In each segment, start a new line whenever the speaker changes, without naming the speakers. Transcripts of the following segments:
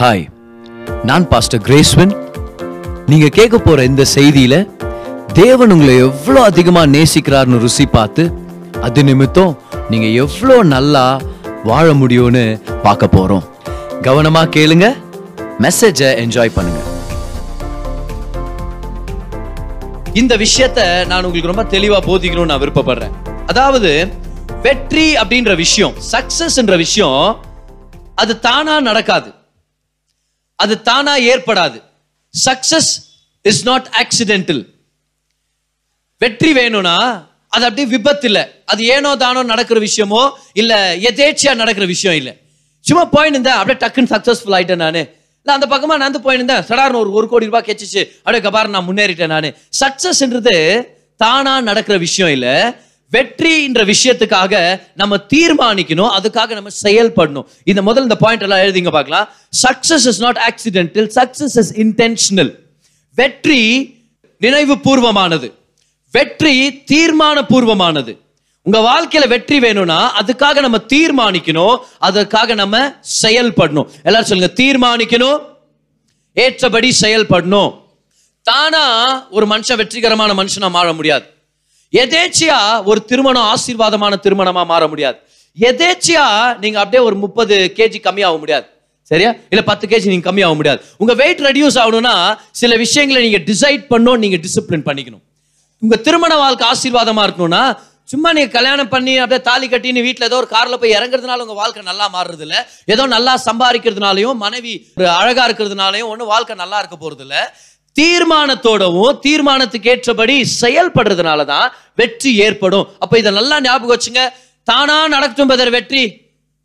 Hi நான் pastor கிரேஸ்வன் நீங்க கேட்க போற இந்த செய்தியில தேவன் உங்களை எவ்வளோ அதிகமா நேசிக்கிறார்னு ருசி பார்த்து அது நிமித்தம் நீங்க எவ்வளோ நல்லா வாழ முடியும்னு பார்க்க போறோம். கவனமா கேளுங்க மெசேஜை என்ஜாய் பண்ணுங்க. இந்த விஷயத்த நான் உங்களுக்கு ரொம்ப தெளிவா போதிக்கணும்னு நான் விருப்பப்படுறேன். அதாவது வெற்றி அப்படின்ற விஷயம் சக்சஸ்ன்ற விஷயம் அது தானா நடக்காது. அது தானா ஏற்படாது. சக்சஸ் இஸ் நாட் ஆக்சிடென்டல் வெற்றி வேணும்னா அது அப்படியே விபத்து இல்லை அது ஏனோ தானோ நடக்கிற விஷயமோ இல்லை எதேச்சியா நடக்கிற விஷயம் இல்லை. சும்மா போயின்னு அப்படியே டக்குன்னு சக்சஸ்ஃபுல் ஆயிட்டேன் நான். இல்லை அந்த பக்கமா நான் போயின்னு இருந்தேன் சடார்னு ஒரு ஒரு கோடி ரூபாய் கெச்சிச்சு அப்படியே கபார் நான் முன்னேறிட்டேன் நான். சக்சஸ்ன்றது தானா நடக்கிற விஷயம் இல்லை வெற்றின்ற விஷயத்துக்காக நம்ம தீர்மானிக்கணும் அதுக்காக நம்ம செயல்படணும். இந்த முதல் இந்த பாயிண்ட் எல்லாம் எழுதிங்க பார்க்கலாம். Success is not accidental success is intentional வெற்றி நினைவு பூர்வமானது வெற்றி தீர்மான பூர்வமானது உங்க வாழ்க்கையில வெற்றி வேணும்னா அதுக்காக நம்ம தீர்மானிக்கணும் அதற்காக நம்ம செயல்படணும். எல்லாரும் சொல்லுங்க தீர்மானிக்கணும் ஏற்றபடி செயல்படணும். தானா ஒரு மனுஷன் வெற்றிகரமான மனுஷனா மாற முடியாது. எதேச்சியா ஒரு திருமணம் ஆசீர்வாதமான திருமணமா மாற முடியாது. எதேச்சியா நீங்க அப்படியே ஒரு முப்பது கேஜி கம்மியாக முடியாது. சரியா? இல்ல பத்து கேஜி நீங்க கம்மியாக முடியாது. உங்க வெயிட் ரெடியூஸ் ஆகணும்னா சில விஷயங்களை நீங்க டிசைட் பண்ணும் நீங்க டிசிப்ளின் பண்ணிக்கணும். உங்க திருமண வாழ்க்கை ஆசீர்வாதமா இருக்கணும்னா சும்மா நீங்க கல்யாணம் பண்ணி அப்படியே தாலி கட்டின்னு வீட்டில் ஏதோ ஒரு கார்ல போய் இறங்குறதுனால உங்க வாழ்க்கை நல்லா மாறுறது இல்ல ஏதோ நல்லா சம்பாதிக்கிறதுனாலையும் மனைவி ஒரு அழகா இருக்கிறதுனாலையும் ஒன்றும் வாழ்க்கை நல்லா இருக்க போறது இல்லை தீர்மானத்தோடவும் தீர்மானத்துக்கு ஏற்றபடி செயல்படுறதுனால தான் வெற்றி ஏற்படும். அப்ப இதை நல்லா ஞாபகம் வச்சுங்க. தானா நடக்கட்டும் பதர் வெற்றி.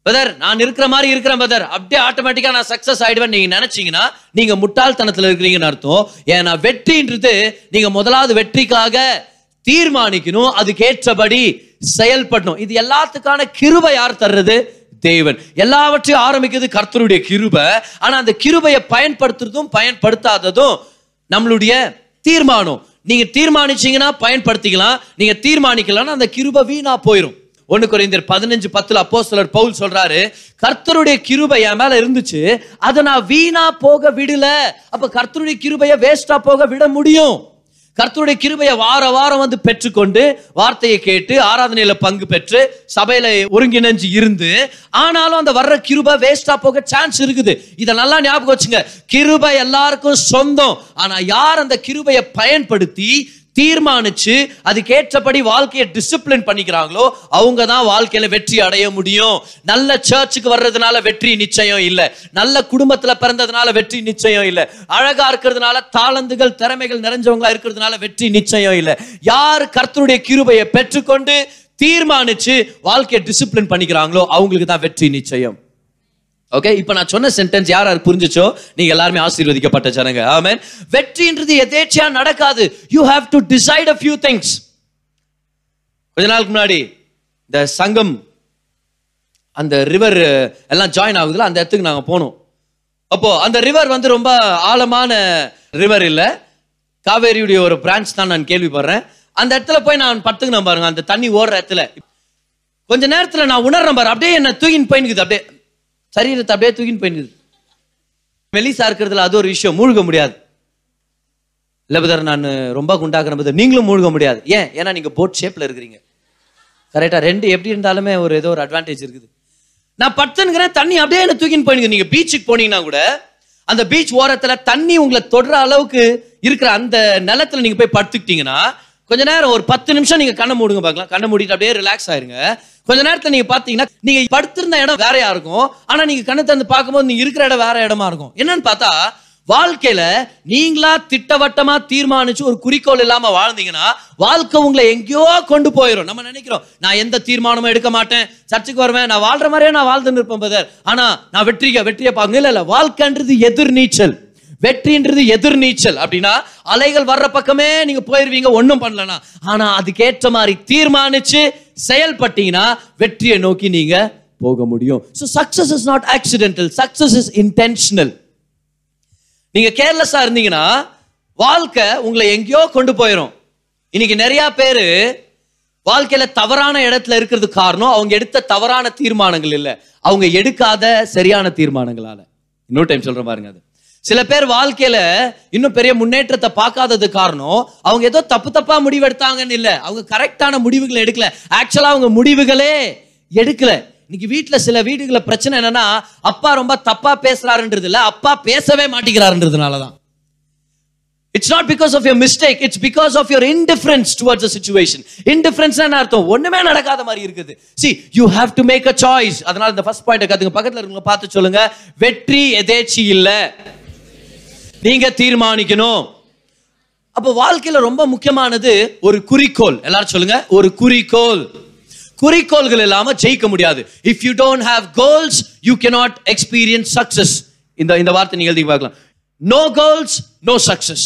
பதர் நான் இருக்கிற மாதிரி இருக்கிறேன் பதர் அப்படியே ஆட்டோமேட்டிக்கா நான் சக்சஸ் ஆயிடுவேன் நீங்க நினைச்சீங்கன்னா நீங்க முட்டாள்தனத்துல இருக்கிறீங்கன்னு அர்த்தம். ஏன்னா வெற்றின்றது நீங்க முதலாவது வெற்றிக்காக தீர்மானிக்கணும் அதுக்கு ஏற்றபடி செயல்படணும். இது எல்லாத்துக்கான கிருபை யார் தர்றது? தேவன். எல்லாவற்றையும் ஆரம்பிக்கிறது கர்த்தருடைய கிருபை. ஆனா அந்த கிருபையை பயன்படுத்துறதும் பயன்படுத்தாததும் நம்மளுடைய தீர்மானம். நீங்க தீர்மானிச்சீங்கன்னா பயன்படுத்திக்கலாம். நீங்க தீர்மானிக்கலாம்னா அந்த கிருபை வீணா போயிடும் ஒன்று குறைந்தர் பதினஞ்சு பத்துல அப்போ சிலர் பவுல் சொல்றாரு கர்த்தருடைய கிருபை என் மேல இருந்துச்சு அதை நான் வீணா போக விடல. அப்ப கர்த்தருடைய கிருபையை வேஸ்டா போக விட முடியும். கர்த்தருடைய கிருபையை வார வாரம் வந்து பெற்றுக்கொண்டு வார்த்தையை கேட்டு ஆராதனையில பங்கு பெற்று சபையில ஒருங்கிணைஞ்சு இருந்து ஆனாலும் அந்த வர்ற கிருபை வேஸ்டா போக சான்ஸ் இருக்குது. இதை நல்லா ஞாபகம் வச்சுங்க. கிருபை எல்லாருக்கும் சொந்தம். ஆனா யார் அந்த கிருபையை பயன்படுத்தி தீர்மானிச்சு அதுக்கேற்றபடி வாழ்க்கையை டிசிப்ளின் பண்ணிக்கிறாங்களோ அவங்க தான் வாழ்க்கையில வெற்றி அடைய முடியும். நல்ல சர்ச்சுக்கு வர்றதுனால வெற்றி நிச்சயம் இல்லை. நல்ல குடும்பத்துல பிறந்ததுனால வெற்றி நிச்சயம் இல்லை. அழகா இருக்கிறதுனால தாளந்துகள் திறமைகள் நிறைஞ்சவங்களா இருக்கிறதுனால வெற்றி நிச்சயம் இல்லை. யார் கர்த்தருடைய கிருபையை பெற்றுக்கொண்டு தீர்மானிச்சு வாழ்க்கையை டிசிப்ளின் பண்ணிக்கிறாங்களோ அவங்களுக்கு தான் வெற்றி நிச்சயம். ஓகே இப்போ நான் சொன்ன சென்டென்ஸ் யார் யார் புரிஞ்சுச்சோ நீங்க எல்லாருமே ஆசீர்வதிக்கப்பட்ட ஜனங்க. ஆமென் வெற்றின்றது எதேச்சியா நடக்காது. You have to decide a few things கொஞ்ச நாளுக்கு முன்னாடி இந்த சங்கம் அந்த ரிவர் எல்லாம் ஜாயின் ஆகுதுல அந்த இடத்துக்கு நாங்க போனோம். அப்போ அந்த ரிவர் வந்து ரொம்ப ஆழமான ரிவர் இல்ல. காவேரியுடைய ஒரு பிரான்ச் தான் நான் கேள்விப்படுறேன். அந்த இடத்துல போய் நான் படுத்துக்கினேன் பாருங்க அந்த தண்ணி ஓடுற இடத்துல. கொஞ்ச நேரத்துல நான் உணர்றேன் பாரு அப்படியே என்ன தூக்கின்னு போயினுக்குது அப்படியே. சரீரத்தை அப்படியே தூக்கின்னு போயிடுது மெலிசா இருக்கிறதுல அது ஒரு விஷயம் மூழ்க முடியாது. லபதர் நான் ரொம்ப குண்டாக்குற பதர். நீங்களும் மூழ்க முடியாது. ஏன்? ஏன்னா நீங்க போட் ஷேப்ல இருக்கிறீங்க. கரெக்டா ரெண்டு எப்படி இருந்தாலுமே ஒரு ஏதோ ஒரு அட்வான்டேஜ் இருக்குது. நான் படுத்துங்கிறேன் தண்ணி அப்படியே என்ன தூக்கின்னு போயிடுங்க நீங்க பீச்சுக்கு போனீங்கன்னா கூட அந்த பீச் ஓரத்துல தண்ணி உங்களை தொடுற அளவுக்கு இருக்கிற அந்த நிலத்துல நீங்க போய் படுத்துக்கிட்டீங்கன்னா கொஞ்ச நேரம் ஒரு பத்து நிமிஷம் நீங்க கண்ணை மூடுங்க பார்க்கலாம். கண்ணை மூடிட்டு அப்படியே ரிலாக்ஸ் ஆயிருங்க. கொஞ்ச நேரத்தில் நீங்க பாத்தீங்கன்னா நீங்க படுத்திருந்த இடம் வேறையா இருக்கும்? ஆனா நீங்க கண்ணை திறந்து பார்க்கும்போது நீங்க இருக்கிற இடம் வேற இடமா இருக்கும். என்னன்னு பார்த்தா வாழ்க்கையில நீங்களா திட்டவட்டமா தீர்மானிச்சு ஒரு குறிக்கோள் இல்லாம வாழ்ந்தீங்கன்னா வாழ்க்கை உங்களை எங்கேயோ கொண்டு போயிடும் நம்ம நினைக்கிறோம் நான் எந்த தீர்மானமும் எடுக்க மாட்டேன். சர்ச்சுக்கு வருவேன் நான் வாழ்ற மாதிரியே நான் வாழ்ந்துன்னு இருப்பேன் பதர் ஆனா நான் வெற்றிய வெற்றியை பாருங்க இல்ல இல்ல. வாழ்க்கைன்றது எதிர் நீச்சல் வெற்றின்றது எதிர் நீச்சல். அப்படின்னா அலைகள் வர்ற பக்கமே நீங்க போயிருவீங்க ஒன்றும் பண்ணலனா. ஆனா அதுக்கேற்ற மாதிரி தீர்மானிச்சு செயல்பட்டீங்கன்னா வெற்றியை நோக்கி நீங்க போக முடியும். So success is not accidental success is intentional நீங்க கேர்லெஸ்ஸா இருந்தீங்கன்னா வாழ்க்கை உங்களை எங்கேயோ கொண்டு போயிடும் இன்னைக்கு நிறைய பேர் வாழ்க்கையில தவறான இடத்துல இருக்கிறது காரணம் அவங்க எடுத்த தவறான தீர்மானங்கள் இல்லை. அவங்க எடுக்காத சரியான தீர்மானங்களால. இன்னொரு டைம் சொல்ற பாருங்க அது. சில பேர் வாழ்க்கையில இன்னும் பெரிய முன்னேற்றத்தை பார்க்காதது காரணம் அவங்க ஏதோ தப்பு தப்பா முடிவு எடுத்தாங்கன்னு அவங்க கரெக்டான முடிவுகளை எடுக்கல. ஆக்சுவலா அவங்க முடிவுகளே எடுக்கல. இன்னைக்கு வீட்டில் சில வீடுகள பிரச்சனை என்னன்னா அப்பா ரொம்ப தப்பா பேசுறாருன்றது இல்லை அப்பா பேசவே மாட்டேங்கிறாருன்றதுனால தான். It's not because of your mistake it's because of your indifference towards situation indifference என்ன அர்த்தம்? ஒண்ணுமே நடக்காத மாதிரி இருக்குது. See you have to make a choice அதனால இந்த ஃபர்ஸ்ட் பாயிண்ட் கத்துங்க. பக்கத்தில் இருக்கவங்க பார்த்து சொல்லுங்க. வெற்றி எதேச்சி இல்லை நீங்க தீர்மானிக்கணும். அப்போ வாழ்க்கையில ரொம்ப முக்கியமானது ஒரு குறிக்கோள். எல்லாரும் சொல்லுங்க ஒரு குறிக்கோள். குறிக்கோள்கள் இல்லாம ஜெயிக்க முடியாது. If you don't have goals you cannot experience success இந்த இந்த வார்த்தை நீங்க எழுதி பார்க்கலாம். நோ கோல்ஸ் நோ சக்சஸ்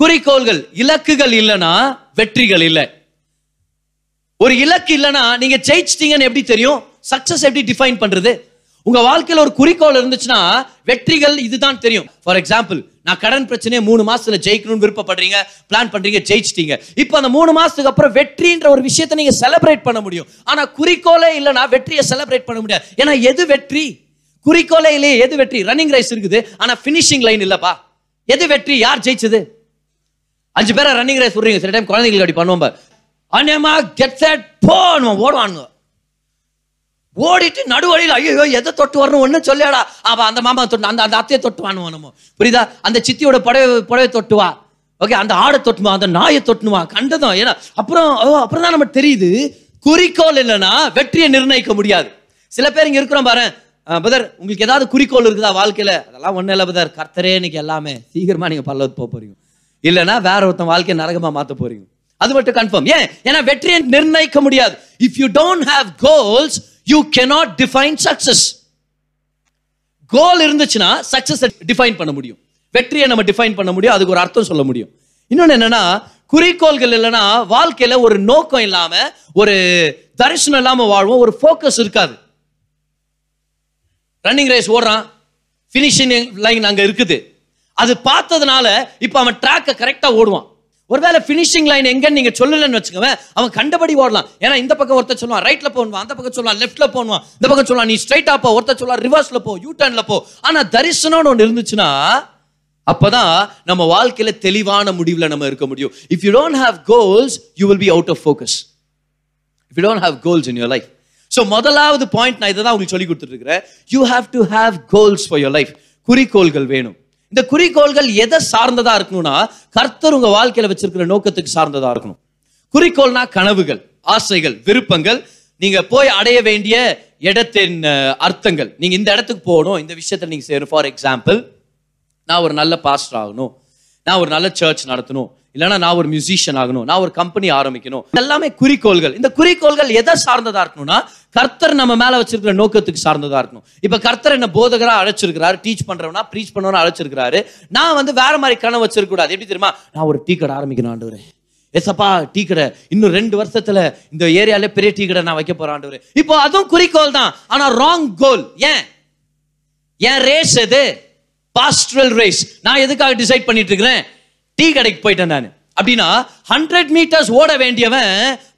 குறிக்கோள்கள் இலக்குகள் இல்லைன்னா வெற்றிகள் இல்லை. ஒரு இலக்கு இல்லைன்னா நீங்க ஜெயிச்சிட்டீங்கன்னு எப்படி தெரியும்? சக்சஸ் எப்படி டிஃபைன் பண்றது? உங்க வாழ்க்கையில ஒரு குறிக்கோள் இருந்துச்சுன்னா வெற்றிகள் இதுதான் தெரியும். ஃபார் எக்ஸாம்பிள் நான் கடன் பிரச்சனையை மூணு மாசத்துல ஜெயிக்கணும்னு விருப்பப்படுறீங்க பிளான் பண்றீங்க ஜெயிச்சிட்டீங்க. இப்போ அந்த மூணு மாசத்துக்கு அப்புறம் வெற்றின்ற ஒரு விஷயத்தை நீங்க செலிப்ரேட் பண்ண முடியும். ஆனா குறிக்கோளே இல்லைன்னா வெற்றியை செலிப்ரேட் பண்ண முடியாது. ஏன்னா எது வெற்றி? குறிக்கோளே இல்லையே எது வெற்றி? ரன்னிங் ரைஸ் இருக்குது. ஆனா ஃபினிஷிங் லைன் இல்லப்பா. எது வெற்றி? யார் ஜெயிச்சது? அஞ்சு பேரை ரன்னிங் ரேஸ் விடுறீங்க. சில டைம் குழந்தைங்களுக்கு அப்படி பண்ணுவோம் பார். Get set போனுவோம் ஓடுவானுங்க. ஓடிட்டு நடுவழியில் ஐயோ எதை தொட்டு வரணும் ஒன்றும் சொல்லியாடா. அவ அந்த மாமா தொட்டு அந்த அந்த அத்தையை தொட்டு வானுவோம் புரியுதா? அந்த சித்தியோட புடவை புடவை தொட்டுவா ஓகே அந்த ஆடை தொட்டுமா அந்த நாயை தொட்டுனுவா கண்டதும் ஏன்னா அப்புறம் அப்புறம் தான் நம்ம தெரியுது குறிக்கோள் இல்லைன்னா வெற்றியை நிர்ணயிக்க முடியாது. சில பேர் இங்கே இருக்கிறோம் பாரு. பதர் உங்களுக்கு ஏதாவது குறிக்கோள் இருக்குதா வாழ்க்கையில்? அதெல்லாம் ஒன்றும் இல்லை பதர் கர்த்தரே இன்னைக்கு எல்லாமே. சீக்கிரமாக நீங்கள் பல்லவத்து போக போறீங்க. இல்லைன்னா வேற ஒருத்தன் வாழ்க்கையை நரகமாக மாற்ற போறீங்க. அது மட்டும் கன்ஃபார்ம் ஏன்? ஏன்னா வெற்றியை நிர்ணயிக்க முடியாது. If you don't have goals you cannot define success goal இருந்துச்சுன்னா சக்சஸ் டிஃபைன் பண்ண முடியும். வெற்றியை நம்ம டிஃபைன் பண்ண முடியும். அதுக்கு ஒரு அர்த்தம் சொல்ல முடியும். இன்னொன்று என்னன்னா குறிக்கோள்கள் இல்லைன்னா வாழ்க்கையில ஒரு நோக்கம் இல்லாம ஒரு தரிசனம் இல்லாம வாழ்வோம். ஒரு ஃபோக்கஸ் இருக்காது. ரன்னிங் ரேஸ் ஓடுறான். ஃபினிஷிங் லைன் அங்கே இருக்குது. அது பார்த்ததுனால இப்போ அவன் ட்ராக்கை கரெக்டாக ஓடுவான். ஒருவேளை ஃபினிஷிங் லைன் எங்கன்னு நீங்க சொல்லலன்னு வச்சுக்கோங்க அவன் கண்டபடி ஓடலாம். ஏன்னா இந்த பக்கம் ஒருத்தர் சொல்லுவான் ரைட்ல போகணும்? அந்த பக்கம் சொல்லுவான் லெஃப்ட்ல போகணும்? இந்த பக்கம் சொல்லுவான் நீ ஸ்ட்ரைட்டா போ. ஒருத்தர் சொல்லுவான் ரிவர்ஸ்ல போ யூ டர்ன்ல போ. ஆனா தரிசனம்னு ஒன்று இருந்துச்சுன்னா அப்பதான் நம்ம வாழ்க்கையில தெளிவான முடிவுல நம்ம இருக்க முடியும். If you don't have goals you will be out of focus if you don't have goals in your life so முதலாவது பாயிண்ட் நான் இதை தான் உங்களுக்கு சொல்லி கொடுத்துட்டு இருக்கிறேன். You have to have goals for your life குறிக்கோள்கள் வேணும். இந்த குறிக்கோள்கள் எதை சார்ந்ததா இருக்கணும்னா கர்த்தர் உங்க வாழ்க்கையில வச்சிருக்கிற நோக்கத்துக்கு சார்ந்ததா இருக்கணும். குறிக்கோள்னா கனவுகள் ஆசைகள் விருப்பங்கள். நீங்க போய் அடைய வேண்டிய இடத்தின் அர்த்தங்கள். நீங்க இந்த இடத்துக்கு போகணும். இந்த விஷயத்த நீங்க செய்யணும். ஃபார் எக்ஸாம்பிள் நான் ஒரு நல்ல பாஸ்டர் ஆகணும். நான் ஒரு நல்ல சர்ச் நடத்தணும். இல்லைன்னா நான் ஒரு மியூசிஷியன் ஆகணும். நான் ஒரு கம்பெனி ஆரம்பிக்கணும். எல்லாமே குறிக்கோள்கள். இந்த குறிக்கோள்கள் எதை சார்ந்ததா இருக்கணும்னா கர்த்தர் நம்ம மேல வச்சிருக்கிற நோக்கத்துக்கு சார்ந்ததா இருக்கணும். இப்ப கர்த்தர் என்ன போதகரா அழைச்சிருக்கிறாரு டீச் பண்றவனா ப்ரீச் பண்ணவனா அழைச்சிருக்கிறாரு. நான் வந்து வேற மாதிரி கனவு வச்சிருக்க கூடாது எப்படி தெரியுமா? நான் ஒரு டீ கடை ஆரம்பிக்கணும் ஆண்டவரே. எசப்பா டீ கடை. இன்னும் ரெண்டு வருஷத்துல இந்த ஏரியால பெரிய டீ கடை நான் வைக்க போறேன் இப்போ அதுவும் குறிக்கோள் தான். ஆனா ராங் கோல் ஏன்? ஏன் ரேஸ் எது? பாஸ்ட்ரல் ரேஸ் நான் எதுக்காக டிசைட் பண்ணிட்டு இருக்கிறேன்? டீ கடைக்கு போயிட்டேன் நான். அப்படின்னா ஹண்ட்ரட் மீட்டர்ஸ் ஓட வேண்டியவன்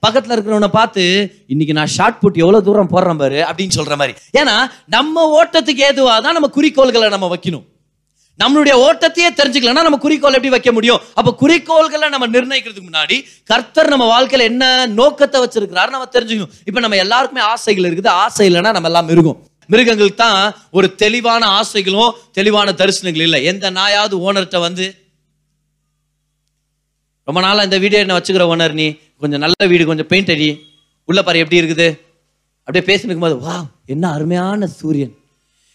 பக்கத்தில் இருக்கிறவனை பார்த்து இன்னைக்கு நான் ஷார்ட் புட் எவ்வளோ தூரம் போடுறேன் பாரு அப்படின்னு சொல்கிற மாதிரி. ஏன்னா நம்ம ஓட்டத்துக்கு ஏதுவாக தான் நம்ம குறிக்கோள்களை நம்ம வைக்கணும். நம்மளுடைய ஓட்டத்தையே தெரிஞ்சுக்கலன்னா நம்ம குறிக்கோள் எப்படி வைக்க முடியும்? அப்போ குறிக்கோள்களை நம்ம நிர்ணயிக்கிறதுக்கு முன்னாடி கர்த்தர் நம்ம வாழ்க்கையில் என்ன நோக்கத்தை வச்சிருக்கிறாரு நம்ம தெரிஞ்சுக்கணும். இப்போ நம்ம எல்லாருக்குமே ஆசைகள் இருக்குது. ஆசை இல்லைன்னா நம்ம எல்லாம் மிருகம். மிருகங்களுக்கு தான் ஒரு தெளிவான ஆசைகளும் தெளிவான தரிசனங்கள் இல்லை. எந்த நாயாவது ஓனர்கிட்ட வந்து ரொம்ப நாளாக இந்த வீடியோ என்ன வச்சுக்கிற ஓனர் நீ? கொஞ்சம் நல்ல வீடு கொஞ்சம் பெயிண்ட் அடி. உள்ள பாரு எப்படி இருக்குது? அப்படியே பேசினுக்கும் போது வா என்ன அருமையான சூரியன்.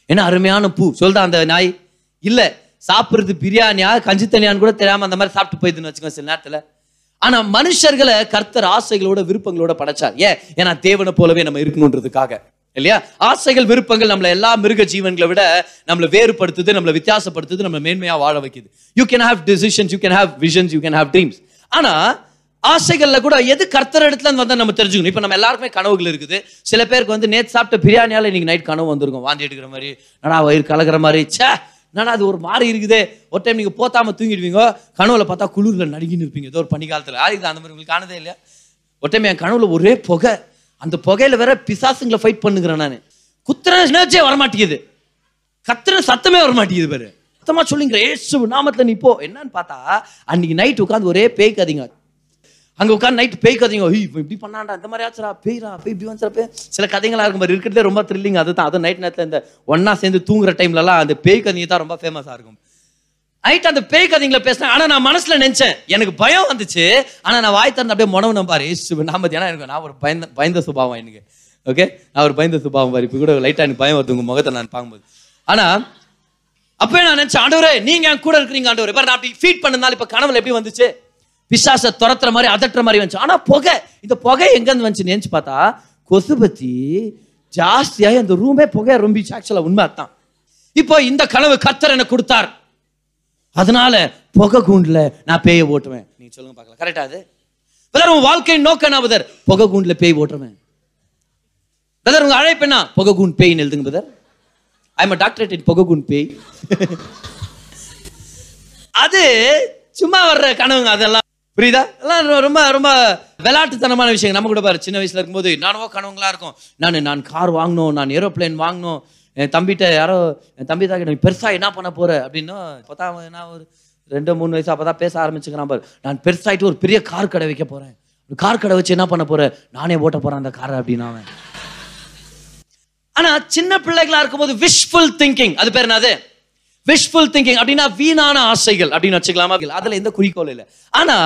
என்ன அருமையான பூ. சொல்றா அந்த நாய். இல்லை சாப்பிட்றது பிரியாணியா கஞ்சி தனியான்னு கூட தெரியாமல் அந்த மாதிரி சாப்பிட்டு போயிதுன்னு வச்சுக்கோங்க சில நேரத்தில். ஆனால் மனுஷர்களை கர்த்தர் ஆசைகளோட விருப்பங்களோட படைச்சார். ஏன்? ஏன்னா தேவனை போலவே நம்ம இருக்கணுன்றதுக்காக. இல்லையா? ஆசைகள் விருப்பங்கள் நம்மளை எல்லா மிருக ஜீவன்களை விட நம்மளை வேறுபடுத்துது நம்மளை வித்தியாசப்படுத்துது நம்மளை மேன்மையாக வாழ வைக்குது. You can have decisions you can have visions you can have dreams ஆனா ஆசைகளில் கூட எது கர்த்தர் இடத்துல வந்து நம்ம தெரிஞ்சுக்கணும். இப்போ நம்ம எல்லாருக்குமே கனவுகள் இருக்குது. சில பேருக்கு வந்து நேற்று சாப்பிட்ட பிரியாணியால் இன்னைக்கு நைட் கனவு வந்திருக்கும். வாந்தி எடுக்கிற மாதிரி நடா வயிறு கலக்கிற மாதிரி ச்சே என்னடா அது ஒரு மாதிரி இருக்குதே. ஒரு டைம் நீங்கள் போத்தாமல் தூங்கிடுவீங்க. கனவுல பார்த்தா குளிரில் நடுங்கின்னு இருப்பீங்க. ஏதோ ஒரு பனிக்காலத்தில். ஆயுது அந்த மாதிரி உங்களுக்கு காணதே இல்லையா? ஒரு டைம் என் கனவுல ஒரே புகை. அந்த புகையில வேற பிசாசுங்களை ஃபைட் பண்ணுகிறேன் நான். குத்துற எனர்ஜியே வரமாட்டேங்குது. கத்துற சத்தமே வர மாட்டேங்குது பாரு. சத்தமா சொல்லுங்க ஏசு நாமத்தில் நீ போ. என்னன்னு பார்த்தா அன்னைக்கு நைட் உட்காந்து ஒரே பேய் கதைங்க. அங்க உட்காந்து நைட் பேய் கதைங்க. ஐய் இப்போ இப்படி பண்ணாண்டா இந்த மாதிரி ஆச்சுரா பேய்ரா பேய் இப்படி வந்துச்சா பே சில கதைங்களா இருக்கும் மாதிரி இருக்கிறதே ரொம்ப த்ரில்லிங் அதுதான் அது நைட் நேரத்தில் இந்த ஒன்னா சேர்ந்து தூங்குற டைம்லலாம் அந்த பேய் கதைங்க தான் ரொம்ப ஃபேமஸாக இருக்கும். நைட் அந்த பேய் கதைங்களை பேசினேன். ஆனால் நான் மனசில் நினச்சேன். எனக்கு பயம் வந்துச்சு. ஆனால் நான் வாய் திறந்து அப்படியே முனவு பாரு ஏசு நாம ஏன்னா எனக்கு நான் ஒரு பயந்த பயந்த சுபாவம் எனக்கு. ஓகே நான் ஒரு பயந்த சுபாவம் பாரு. இப்போ கூட லைட்டாக எனக்கு பயம் வருது. உங்க முகத்தை நான் பார்க்கும்போது. ஆனால் அப்போ நான் நினச்சேன் ஆண்டவரே நீங்கள் என் கூட இருக்கிறீங்க ஆண்டவரே. பாரு நான் அப்படி ஃபீட் பண்ணனால இப்போ கனவுல எப்படி வந்துச்சு? பிசாசை துரத்துற மாதிரி அதட்டுற மாதிரி வந்துச்சு. ஆனால் புகை. இந்த புகை எங்கேருந்து வந்துச்சு நினச்சி பார்த்தா கொசுபத்தி ஜாஸ்தியாகி அந்த ரூமே புகையை ரொம்பிச்சு. ஆக்சுவலாக உண்மை அதான் இப்போ இந்த கனவு கத்தர் எனக்கு கொடுத்தார். அதனால புகை கூண்டுல நான் பேயை ஓட்டுவேன். நீங்க சொல்லுங்க பார்க்கலாம். கரெக்டா அது? பிரதர் உன் வாழ்க்கையின் நோக்கம் என்ன பிரதர் புகை கூண்டுல பேய் ஓட்டுவேன். பிரதர் உங்க அழைப்பு என்ன? புகை கூண்டு பேய்னு எழுதுங்க brother I am doctorate in புகை கூண்டு பேய். அது சும்மா வர்ற கனவுங்க அதெல்லாம். புரியுதா? எல்லாம் ரொம்ப ரொம்ப விளையாட்டுத்தனமான விஷயம் நம்ம கூட பாரு சின்ன வயசுல இருக்கும்போது நானோ கனவுங்களா இருக்கும். நான் நான் கார் வாங்கணும் நான் ஏரோப்ளேன் வாங்கணும் என் தம்பிகிட்ட யாரோ என் தம்பி தான் நீ பெருசாக என்ன பண்ண போற? அப்படின்னு. பார்த்தா அவன் என்ன ஒரு ரெண்டு மூணு வயசு அப்பதான் பேச ஆரம்பிச்சுக்கிறான் பாரு. நான் பெருசாயிட்டு ஒரு பெரிய கார் கடை வைக்க போறேன். கார் கடை வச்சு என்ன பண்ண போறேன் நானே ஓட்ட போறேன் அந்த காரை அப்படின்னு அவன். ஆனா சின்ன பிள்ளைகளா இருக்கும்போது விஷ்ஃபுல் திங்கிங் அது பேர் என்னது? விஷ்ஃபுல் திங்கிங் அப்படின்னா வீணான ஆசைகள் அப்படின்னு வச்சுக்கலாமா? அதுல எந்த குறிக்கோள் இல்லை. ஆனா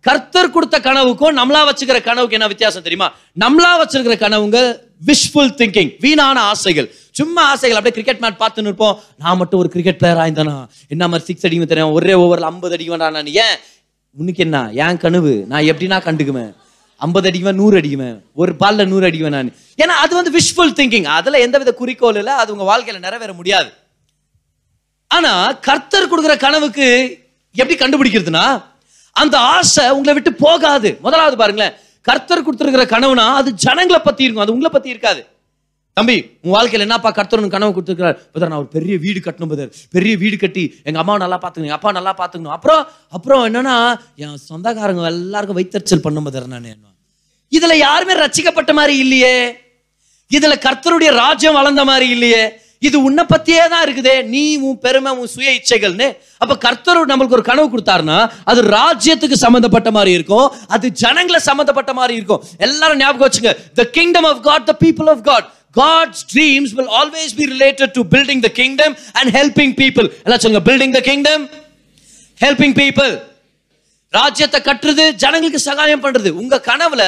கர்த்தர் கொடுத்த கனவுக்கும் நம்மளா வச்சுக்கிற கனவுக்கு என்ன வித்தியாசம் தெரியுமா? நம்மளா வச்சிருக்கிற கனவுங்க விஷ்ஃபுல் திங்கிங் வீணான ஆசைகள். சும்மா ஆசைகள் அப்படியே கிரிக்கெட் மேட்ச் பார்த்துன்னு இருப்போம். நான் மட்டும் ஒரு கிரிக்கெட் பிளேயர் ஆயிருந்தானா என்ன மாதிரி சிக்ஸ் அடிக்க தெரியும்? ஒரே ஓவரில் ஐம்பது அடிக்க வேண்டாம் நீ ஏன்? உனக்கு என்ன? ஏன் கனவு? நான் எப்படின்னா கண்டுக்குவேன். ஐம்பது அடிக்குவேன் நூறு அடிக்குவேன். ஒரு பாலில் நூறு அடிக்குவேன் நான். ஏன்னா அது வந்து விஷுவல் திங்கிங் அதுல எந்தவித குறிக்கோள் இல்லை. அது உங்கள் வாழ்க்கையில் நிறைவேற முடியாது. ஆனால் கர்த்தர் கொடுக்குற கனவுக்கு எப்படி கண்டுபிடிக்கிறதுனா அந்த ஆசை உங்களை விட்டு போகாது. முதலாவது பாருங்களேன். கர்த்தர் கொடுத்துருக்கிற கனவுனா அது ஜனங்களை பத்தி இருக்கும். அது உங்களை பத்தி இருக்காது. தம்பி உன் வாழ்க்கையில் என்னப்பா கர்த்தர் கனவு கொடுத்துருக்காரு பதர் நான் ஒரு பெரிய வீடு கட்டணும் பதர் பெரிய வீடு கட்டி எங்கள் அம்மா நல்லா பார்த்துக்கணும் அப்பா நல்லா பார்த்துக்கணும். அப்புறம் அப்புறம் என்னன்னா என் சொந்தக்காரங்க எல்லாருக்கும் வைத்தறிச்சல் பண்ணும் பதர் நான் என்ன இதில் யாருமே ரசிக்கப்பட்ட மாதிரி இல்லையே. இதில் கர்த்தருடைய ராஜ்யம் வளர்ந்த மாதிரி இல்லையே. இது உன்னை பத்தியே தான் இருக்குதே. நீ உன் பெருமை உன் சுய இச்சைகள்னு. அப்ப கர்த்தர் நம்மளுக்கு ஒரு கனவு கொடுத்தாருன்னா அது ராஜ்யத்துக்கு சம்பந்தப்பட்ட மாதிரி இருக்கும். அது ஜனங்களை சம்பந்தப்பட்ட மாதிரி இருக்கும். எல்லாரும் ஞாபகம் வச்சுங்க. The kingdom of God the people of God God's dreams will always be related to building the kingdom and helping people. எல்லாம் சொல்லுங்க building the kingdom, helping people. ராஜ்யத்தை கட்டுறது ஜனங்களுக்கு சகாயம் பண்றது உங்க கனவுல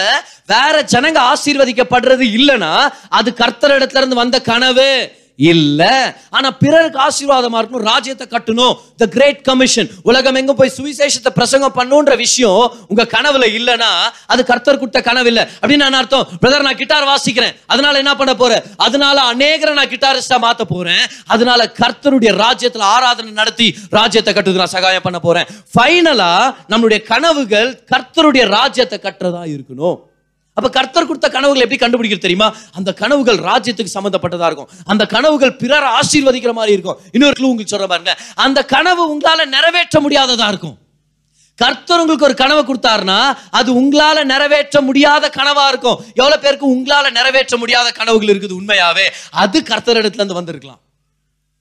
வேற ஜனங்க ஆசீர்வதிக்கப்படுறது இல்லைன்னா அது கர்த்தர் இடத்துல இருந்து வந்த கனவு இல்ல. ஆனா பிறருக்கு ஆசீர்வாதமா இருக்கணும் ராஜ்யத்தை கட்டணும். த கிரேட் கமிஷன் உலகம் எங்க போய் சுவிசேஷத்தை பிரசங்கம் பண்ணுன்ற விஷயம் உங்க கனவுல இல்லனா அது கர்த்தர் குட்ட கனவு இல்ல அப்படின்னு நான் அர்த்தம். பிரதர் நான் கிட்டார் வாசிக்கிறேன். அதனால என்ன பண்ண போறேன் அதனால அநேகரை நான் கிட்டாரிஸ்டா மாத்த போறேன். அதனால கர்த்தருடைய ராஜ்யத்துல ஆராதனை நடத்தி ராஜ்யத்தை கட்டுறதுக்கு நான் சகாயம் பண்ண போறேன். ஃபைனலா நம்மளுடைய கனவுகள் கர்த்தருடைய ராஜ்யத்தை கட்டுறதா இருக்கணும். அப்போ கர்த்தர் கொடுத்த கனவுகள் எப்படி கண்டுபிடிக்கிறது தெரியுமா? அந்த கனவுகள் ராஜ்யத்துக்கு சம்மந்தப்பட்டதாக இருக்கும். அந்த கனவுகள் பிறர் ஆசீர்வதிக்கிற மாதிரி இருக்கும். இன்னொரு க்ளூ உங்களுக்கு சொல்ற பாருங்க. அந்த கனவு உங்களால் நிறைவேற்ற முடியாததாக இருக்கும். கர்த்தர் உங்களுக்கு ஒரு கனவை கொடுத்தாருன்னா அது உங்களால நிறைவேற்ற முடியாத கனவா இருக்கும். எவ்வளவு பேருக்கு உங்களால நிறைவேற்ற முடியாத கனவுகள் இருக்குது உண்மையாவே? அது கர்த்தர் இடத்துல இருந்து வந்திருக்கலாம்.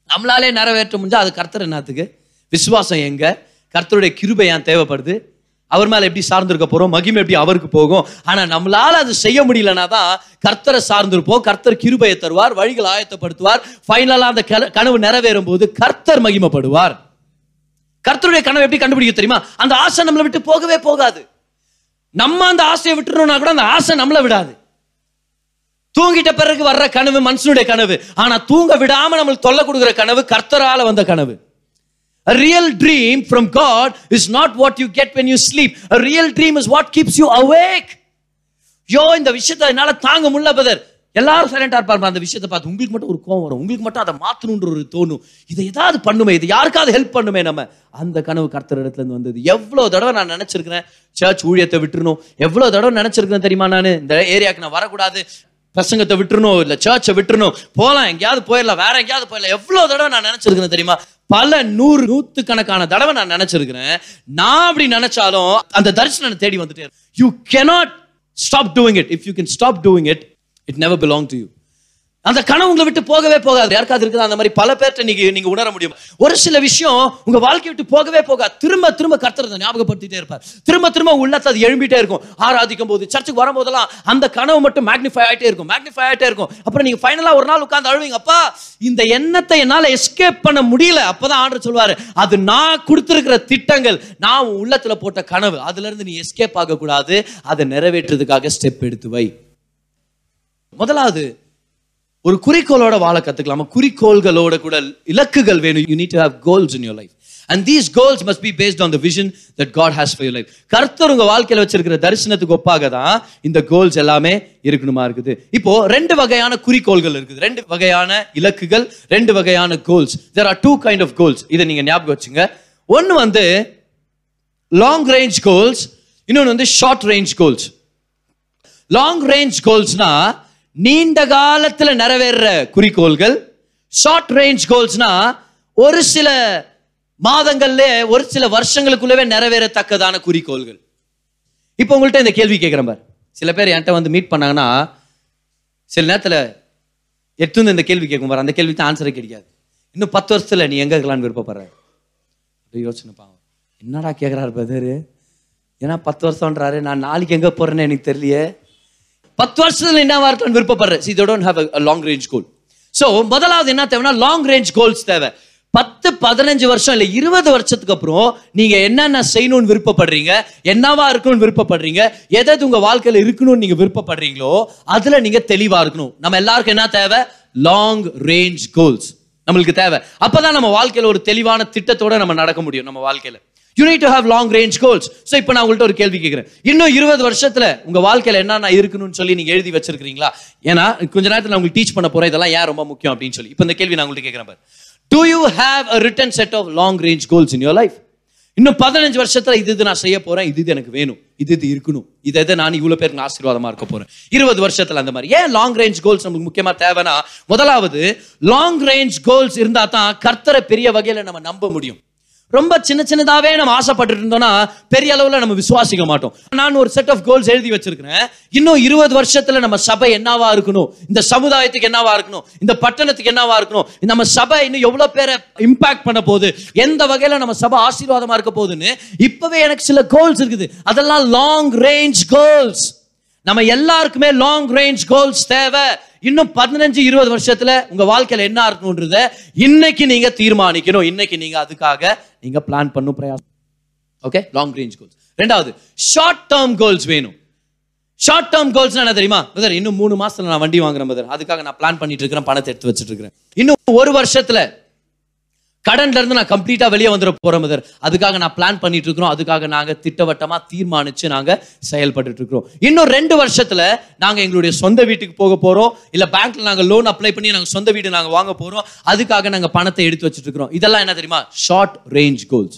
நம்மளாலே நிறைவேற்ற முடிஞ்சா அது கர்த்தர் என்னத்துக்கு? விசுவாசம் எங்க? கர்த்தருடைய கிருபை ஏன் தேவைப்படுது? அவர் மேலே எப்படி சார்ந்திருக்க போகிறோம் மகிமை எப்படி அவருக்கு போகும்? ஆனால் நம்மளால் அது செய்ய முடியலனா தான் கர்த்தரை சார்ந்திருப்போம் கர்த்தர் கிருபையை தருவார் வழிகள் ஆயத்தப்படுத்துவார். ஃபைனலாக அந்த கனவு நிறைவேறும் போது கர்த்தர் மகிமைப்படுவார். கர்த்தருடைய கனவு எப்படி கண்டுபிடிக்க தெரியுமா? அந்த ஆசை நம்மளை விட்டு போகவே போகாது. நம்ம அந்த ஆசையை விட்டுறோம்னா கூட அந்த ஆசை நம்மளை விடாது. தூங்கிட்ட பிறகு வர்ற கனவு மனுஷனுடைய கனவு. ஆனா தூங்க விடாம நம்மளுக்கு தொல்லை கொடுக்குற கனவு கர்த்தரால வந்த கனவு. A real dream from God is not what you get when you sleep. A real dream is what keeps you awake. யோ இந்த விஷயத்தை என்னால் தாங்க முடியல பதர் எல்லாரும் சைலண்டாக இருப்பாங்க அந்த விஷயத்தை பார்த்து உங்களுக்கு மட்டும் ஒரு கோவம் வரும். உங்களுக்கு மட்டும் அதை மாற்றணுன்ற ஒரு தோணும். இதை ஏதாவது பண்ணுமே இது யாருக்காவது ஹெல்ப் பண்ணுமே நம்ம. அந்த கனவு கர்த்தர் இடத்துல இருந்து வந்தது. எவ்வளவு தடவை நான் நினச்சிருக்கிறேன் சர்ச் ஊழியத்தை விட்டுருணும் எவ்வளவு தடவை நினச்சிருக்கிறேன் தெரியுமா நான்? இந்த ஏரியாக்கு நான் வரக்கூடாது. பிரசங்கத்தை விட்டுறணும் இல்ல சர்ச்சை விட்டுறணும். போகலாம் எங்கேயாவது போயிடலாம் வேற எங்கேயாவது போயிடலாம். எவ்வளவு தடவை நான் நினைச்சிருக்கிறேன் தெரியுமா? பல நூறு நூத்து கணக்கான தடவை நான் நினைச்சிருக்கிறேன். நான் அப்படி நினைச்சாலும் அந்த தரிசனம் தேடி வந்துட்டே you cannot stop doing it if you can stop doing it it never belong to you அந்த கனவு உங்களை விட்டு போகவே போகாது. யாருக்காவது இருக்குதா? அந்த மாதிரி பல பேர்ட்ட நீங்க நீங்க உணர முடியும். ஒரு சில விஷயம் உங்க வாழ்க்கை விட்டு போகவே போகாது. திரும்ப திரும்ப கர்த்தர் ஞாபகப்படுத்திட்டே இருப்பார். திரும்ப திரும்ப உள்ளத்தை அது எழும்பிட்டே இருக்கும். ஆராதிக்கும் போது சர்ச்சுக்கு வரும்போதெல்லாம் அந்த கனவு மட்டும் மேக்னிஃபை ஆகிட்டே இருக்கும். மேக்னிஃபை ஆகிட்டே இருக்கும். அப்புறம் நீங்க ஃபைனலா ஒரு நாள் உட்காந்து அழுவீங்க. அப்பா இந்த எண்ணத்தை என்னால எஸ்கேப் பண்ண முடியல. அப்பதான் ஆர்டர் சொல்வாரு அது நான் கொடுத்துருக்கிற திட்டங்கள் நான் உன் உள்ளத்துல போட்ட கனவு. அதுல இருந்து நீ எஸ்கேப் ஆகக்கூடாது. அதை நிறைவேற்றுறதுக்காக ஸ்டெப் எடுத்து வை. முதலாவது ஒரு குறிக்கோளோட வாழ கத்துக்கலாமா. குறிக்கோள்களோட கூட இலக்குகள் வேணும். You need to have goals in your life and these goals must be based on the vision that God has for your life கர்த்தர் உங்க வாழ்க்கையில் வச்சிருக்கிற தரிசனத்துக்கு ஒப்பாக தான் இந்த கோல்ஸ் எல்லாமே இருக்கணுமா இருக்குது. இப்போ ரெண்டு வகையான குறிக்கோள்கள் இருக்குது. ரெண்டு வகையான இலக்குகள் ரெண்டு வகையான goals there are two kind of goals இதை நீங்க ஞாபகம் வச்சுங்க. ஒன்று வந்து லாங் ரேஞ்ச் கோல்ஸ் இன்னொன்று வந்து short range goals long range கோல்ஸ்னா நீண்ட காலத்தில் நிறைவேற குறிக்கோள்கள் ஷார்ட் ரேஞ்ச் கோல்ஸ்னா ஒரு சில மாதங்கள்ல ஒரு சில வருஷங்களுக்குள்ளவே நிறைவேறத்தக்கதான குறிக்கோள்கள். இப்போ உங்கள்கிட்ட இந்த கேள்வி கேட்குறேன் பார். சில பேர் என்கிட்ட வந்து மீட் பண்ணாங்கன்னா சில நேரத்தில் எடுத்து இந்த கேள்வி கேட்கும் பாரு. அந்த கேள்விக்கு ஆன்சரே கிடைக்காது. இன்னும் பத்து வருஷத்தில் நீ எங்கே இருக்கலாம்னு விருப்பப்படுற? அப்படி யோசனை பாவம். என்னடா கேட்குறாரு பிரதரு ஏன்னா பத்து வருஷம்ன்றாரு. நான் நாளைக்கு எங்கே போகிறேன்னு எனக்கு தெரியலையே. பத்து வருஷத்துல என்னவா இருக்கலாம்னு விருப்பப்படுறேன்? See don't have a long range goal so முதலாவது என்ன தேவைன்னா லாங் ரேஞ்ச் கோல்ஸ் தேவை. பத்து பதினஞ்சு வருஷம் இல்லை இருபது வருஷத்துக்கு அப்புறம் நீங்க என்னென்ன செய்யணும்னு விருப்பப்படுறீங்க என்னவா இருக்கணும்னு விருப்பப்படுறீங்க எதாவது உங்க வாழ்க்கையில இருக்கணும்னு நீங்க விருப்பப்படுறீங்களோ அதுல நீங்க தெளிவா இருக்கணும். நம்ம எல்லாருக்கும் என்ன தேவை? லாங் ரேஞ்ச் கோல்ஸ் நம்மளுக்கு தேவை. அப்பதான் நம்ம வாழ்க்கையில ஒரு தெளிவான திட்டத்தோட நம்ம நடக்க முடியும் நம்ம வாழ்க்கையில. You need to have long range goals so இப்போ நான் உங்கள்கிட்ட ஒரு கேள்வி கேட்குறேன் இன்னும் இருபது வருஷத்தில் உங்கள் வாழ்க்கையில் என்னென்ன இருக்கணும்னு சொல்லி நீங்கள் எழுதி வச்சிருக்கிறீங்களா? ஏன்னா கொஞ்ச நேரத்தில் நான் உங்களுக்கு டீச் பண்ண போகிறேன் இதெல்லாம் ஏன் ரொம்ப முக்கியம் அப்படின்னு சொல்லி. இப்போ இந்த கேள்வி நான் உங்கள்கிட்ட கேட்குறேன் பாரு. Do you have a written set of long range goals in your life இன்னும் பதினஞ்சு வருஷத்துல இது இது நான் செய்ய போறேன். இது இது எனக்கு வேணும். இது இது இருக்கணும். இது இதை நான் இவ்வளோ பேருக்கு நான் ஆசீர்வாதமா இருக்க போறேன். இருபது வருஷத்துல அந்த மாதிரி. ஏன் லாங் ரேஞ்ச் கோல்ஸ் நமக்கு முக்கியமா தேவைன்னா முதலாவது லாங் ரேஞ்ச் கோல்ஸ் இருந்தா தான் கர்த்தரை பெரிய வகையில நம்ம நம்ப முடியும். ரொம்ப சின்ன சின்னதாவே நம்ம ஆசைப்பட்டு இருந்தோம்னா பெரிய அளவுல நம்ம விசுவாசிக்க மாட்டோம். நான் ஒரு செட் ஆஃப் கோல்ஸ் எழுதி வச்சிருக்கிறேன். இன்னும் இருபது வருஷத்துல நம்ம சபை என்னவா இருக்கணும்? இந்த சமுதாயத்துக்கு என்னவா இருக்கணும்? இந்த பட்டணத்துக்கு என்னவா இருக்கணும்? நம்ம சபை இன்னும் எவ்வளவு பேரை இம்பாக்ட் பண்ண போகுது? எந்த வகையில நம்ம சபை ஆசீர்வாதமா இருக்க போகுதுன்னு இப்பவே எனக்கு சில கோல்ஸ் இருக்குது. அதெல்லாம் லாங் ரேஞ்ச் கோல்ஸ் நம்ம எல்லாருக்குமே லாங் ரேஞ்ச் கோல்ஸ் தேவை. இன்னும் பதினஞ்சு இருபது வருஷத்துல உங்க வாழ்க்கையில என்ன இருக்கணும்ன்றத இன்னைக்கு நீங்க தீர்மானிக்கணும். இன்னைக்கு நீங்க அதுக்காக நீங்க பிளான் பண்ணும் பிரயாசம். ஓகே லாங் ரேஞ்ச் கோல்ஸ் ரெண்டாவது ஷார்ட் டேர்ம் கோல்ஸ் வேணும். ஷார்ட் டேர்ம் கோல்ஸ் என்ன தெரியுமா? பிரதர் இன்னும் மூணு மாசத்துல நான் வண்டி வாங்குறேன் பிரதர் அதுக்காக நான் பிளான் பண்ணிட்டு இருக்கிறேன் பணத்தை எடுத்து வச்சிட்டு இருக்கிறேன். இன்னும் ஒரு வருஷத்துல கடன்ல இருந்து நான் கம்ப்ளீட்டா வெளியே வந்துட போறோம் மதர். அதுக்காக நான் பிளான் பண்ணிட்டு இருக்கிறோம் அதுக்காக நாங்க திட்டவட்டமா தீர்மானிச்சு நாங்க செயல்பட்டு இருக்கிறோம் இன்னும் ரெண்டு வருஷத்துல நாங்க எங்களுடைய சொந்த வீட்டுக்கு போக போறோம். இல்ல பேங்க்ல நாங்க லோன் அப்ளை பண்ணி நாங்க சொந்த வீடு நாங்க வாங்க போறோம். அதுக்காக நாங்க பணத்தை எடுத்து வச்சிட்டு இருக்கிறோம் இதெல்லாம் என்ன தெரியுமா? ஷார்ட் ரேஞ்ச் கோல்ஸ்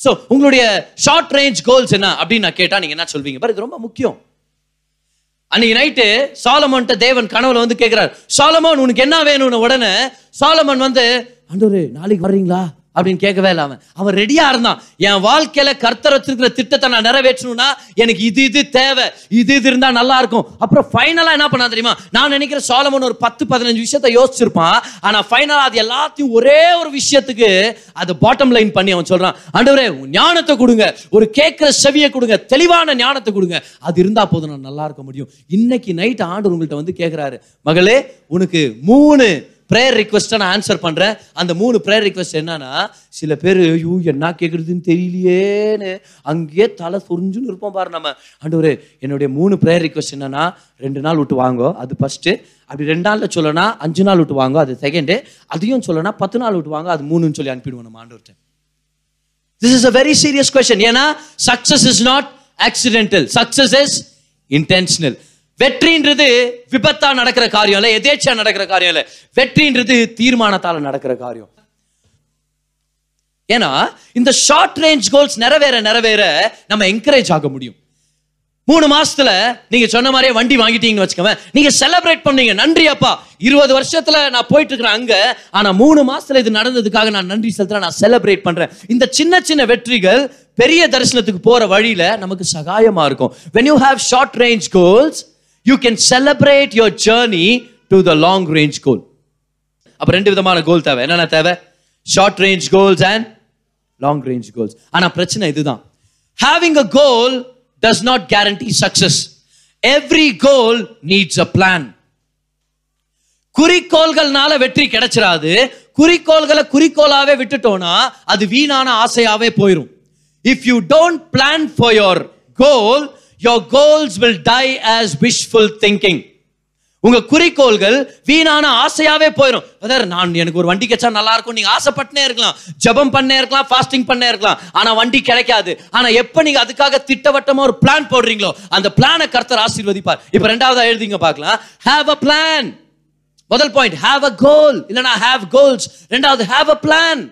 ஸோ உங்களுடைய ஷார்ட் ரேஞ்ச் கோல்ஸ் என்ன அப்படின்னு நான் கேட்டா நீங்க என்ன சொல்வீங்க? பாரு இது ரொம்ப முக்கியம். அன்னைக்கு நைட்டு சாலமன்ட்ட தேவன் கனவுல வந்து கேட்கிறார் சாலமோன் உனக்கு என்ன வேணும்னு உடனே சாலமன் வந்து ஆண்டவர் நாளைக்கு வர்றீங்களா? அப்படின்னு கேட்கவே இல்லை அவன். அவன் ரெடியா இருந்தான். என் வாழ்க்கையில கர்த்தர் வச்சிருக்கிற திட்டத்தை நான் நிறைவேற்றணும்னா எனக்கு இது இது தேவை. இது இது இருந்தா நல்லா இருக்கும். அப்புறம் ஃபைனலா என்ன பண்ணா தெரியுமா? நான் நினைக்கிற சோழமன் ஒரு பத்து பதினஞ்சு விஷயத்த யோசிச்சிருப்பான். ஆனா ஃபைனலா அது எல்லாத்தையும் ஒரே ஒரு விஷயத்துக்கு அது பாட்டம் லைன் பண்ணி அவன் சொல்றான். ஆண்டவரே உன் ஞானத்தை கொடுங்க. ஒரு கேட்கிற செவியை கொடுங்க. தெளிவான ஞானத்தை கொடுங்க. அது இருந்தா போதும் நான் நல்லா இருக்க முடியும். இன்னைக்கு நைட் ஆண்டு உங்கள்கிட்ட வந்து கேட்கிறாரு மகளே உனக்கு மூணு ப்ரேயர் ரிக்வஸ்ட்டை நான் ஆன்சர் பண்ணுறேன் அந்த மூணு ப்ரேயர் ரிக்வஸ்ட் என்னன்னா சில பேர் ஐயோ என்ன கேட்குறதுன்னு தெரியலையேன்னு. அங்கேயே தலை சொரிஞ்சுன்னு இருப்போம் பாரு நம்ம. ஆண்டவரே என்னுடைய மூணு ப்ரேயர் ரிக்வஸ்ட் என்னன்னா ரெண்டு நாள் விட்டு வாங்கோ. அது ஃபஸ்ட்டு அப்படி ரெண்டு நாளில் சொல்லனா அஞ்சு நாள் விட்டு வாங்கோ. அது செகண்டு அதையும் சொல்லனா பத்து நாள் விட்டு வாங்கோ. அது மூணுன்னு சொல்லி அனுப்பிடுவோம் நம்ம ஆண்டவர்கிட்ட. This is a very serious question ஏன்னா success is not accidental success is intentional வெற்றின்றது விபத்தா நடக்கிற காரியம் இல்லை எதேச்சா நடக்கிற காரியம் இல்லை. வெற்றின்றது தீர்மானத்தால் நடக்கிற காரியம். ஏன்னா இந்த ஷார்ட் ரேஞ்ச் கோல்ஸ் நிறைவேற நிறைவேற நம்ம என்கரேஜ் ஆக முடியும். மூணு மாசத்துல நீங்க சொன்ன மாதிரியே வண்டி வாங்கிட்டீங்கன்னு வச்சுக்கோங்க நீங்க செலிப்ரேட் பண்ணீங்க நன்றி அப்பா. இருபது வருஷத்துல நான் போயிட்டு இருக்கிறேன் அங்க ஆனா மூணு மாசத்துல இது நடந்ததுக்காக நான் நன்றி செலுத்துறேன் நான் செலிப்ரேட் பண்றேன். இந்த சின்ன சின்ன வெற்றிகள் பெரிய தரிசனத்துக்கு போற வழியில நமக்கு சகாயமா இருக்கும். When you have short range goals you can celebrate your journey to the long range goal அப்போ ரெண்டு விதமான கோல் தேவை. என்னென்ன தேவை? Short range goals and long range goals ஆனால் பிரச்சனை இதுதான். Having a goal does not guarantee success every goal needs a plan குறிக்கோள்கள்னால வெற்றி கிடைச்சிடாது குறிக்கோள்களை குறிக்கோளாவே விட்டுட்டோம்னா அது வீணான ஆசையாவே போயிடும் if you don't plan for your goal your goals will die as wishful thinking உங்க குறிக்கோள்கள் வீணான ஆசையாவே போயிடும் பிரதர் நான் எனக்கு ஒரு வண்டி கிடைச்சா நல்லா இருக்கும். நீங்க ஆசைப்பட்டே இருக்கலாம். ஜெபம் பண்ணே இருக்கலாம் ஃபாஸ்டிங் பண்ணே இருக்கலாம். ஆனா வண்டி கிடைக்காது. ஆனா எப்ப நீங்க அதுக்காக திட்டவட்டமா ஒரு பிளான் போடுறீங்களோ அந்த பிளானை கர்த்தர் ஆசீர்வதிப்பார். இப்ப ரெண்டாவதா எழுதிங்க பார்க்கலாம். ஹேவ் அ பிளான் முதல் பாயிண்ட் ஹேவ் அ கோல் இல்லைனா ஹேவ் கோல்ஸ் ரெண்டாவது ஹேவ் அ பிளான்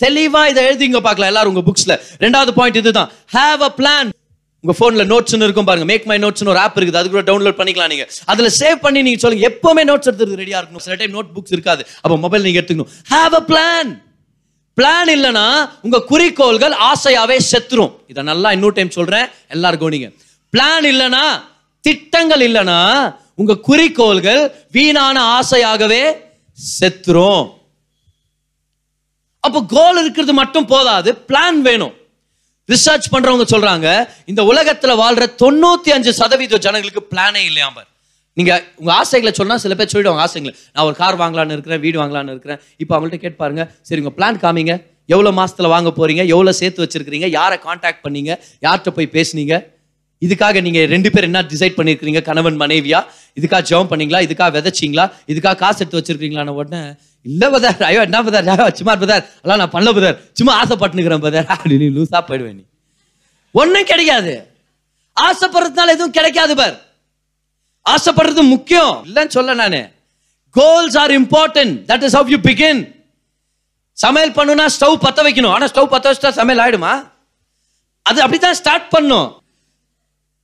தெளிவா இதை எழுதிங்க பார்க்கலாம். எல்லாரும் உங்க புக்ஸ்ல ரெண்டாவது பாயிண்ட் இதுதான். ஹேவ் அ பிளான் உங்க போன்ல நோட்ஸ்னு இருக்கும் பாருங்க. மேக் மை நோட்ஸ் ஒரு ஆப் இருக்குது. அது கூட டவுன்லோட் பண்ணிக்கலாம் நீங்க. அதுல சேவ் பண்ணி நீங்க சொல்லுங்க. எப்பவுமே நோட்ஸ் எடுத்துறது ரெடியா இருக்கணும். சில டைம் நோட் புக்ஸ் இருக்காது. அப்ப மொபைல் நீங்க எடுத்துக்கணும். ஹாவ் அ பிளான் பிளான் இல்லனா உங்க குறிக்கோள்கள் ஆசையாவே செத்துரும். இதை நல்லா இன்னொரு டைம் சொல்றேன். எல்லாரும் கவனிங்க. பிளான் இல்லனா திட்டங்கள் இல்லனா உங்க குறிக்கோள்கள் வீணான ஆசையாகவே செத்துரும். அப்போ கோல் இருக்கிறது மட்டும் போதாது. பிளான் வேணும். ரிசர்ச் பண்றவங்க சொல்றாங்க இந்த உலகத்துல வாழ்ற தொண்ணூத்தி அஞ்சு சதவீத ஜனங்களுக்கு பிளானே இல்லையாம நீங்க உங்க ஆசைகளை சொன்னா சில பேர் சொல்லிடுவாங்க ஆசைங்களை. நான் ஒரு கார் வாங்கலாம்னு இருக்கிறேன் வீடு வாங்கலாம்னு இருக்கிறேன். இப்போ அவங்கள்ட்ட கேட்டு பாருங்க. சரி உங்க பிளான் காமிங்க. எவ்வளவு மாசத்துல வாங்க போறீங்க? எவ்வளவு சேர்த்து வச்சிருக்கீங்க யாரை காண்டாக்ட் பண்ணீங்க? யார்கிட்ட போய் பேசுனீங்க? இதுக்காக நீங்க ரெண்டு பேர் என்ன டிசைட் பண்ணிருக்கீங்க கணவன் மனைவியா? இதுக்காக ஜெபம் பண்ணீங்களா? இதுக்காக விதைச்சிங்களா? இதுக்காக காசு எடுத்து வச்சிருக்கீங்களான்னு உடனே இல்லை பதார் ஐயோ என்ன பதார் ஐயோ சும்மா பதார் அதெல்லாம் நான் பண்ணல பதார் சும்மா ஆசைப்பட்டுனுக்கிறேன் பதார் அப்படின்னு லூஸாக போயிடுவேன் நீ. ஒன்றும் கிடைக்காது. ஆசைப்படுறதுனால எதுவும் கிடைக்காது பார். ஆசைப்படுறது முக்கியம். இல்லைன்னு சொல்ல நான். Goals are important that is how you begin சமையல் பண்ணுனா ஸ்டவ் பற்ற வைக்கணும். ஆனால் ஸ்டவ் பற்ற வச்சுட்டா சமையல் ஆகிடுமா அது அப்படிதான் ஸ்டார்ட் பண்ணும்.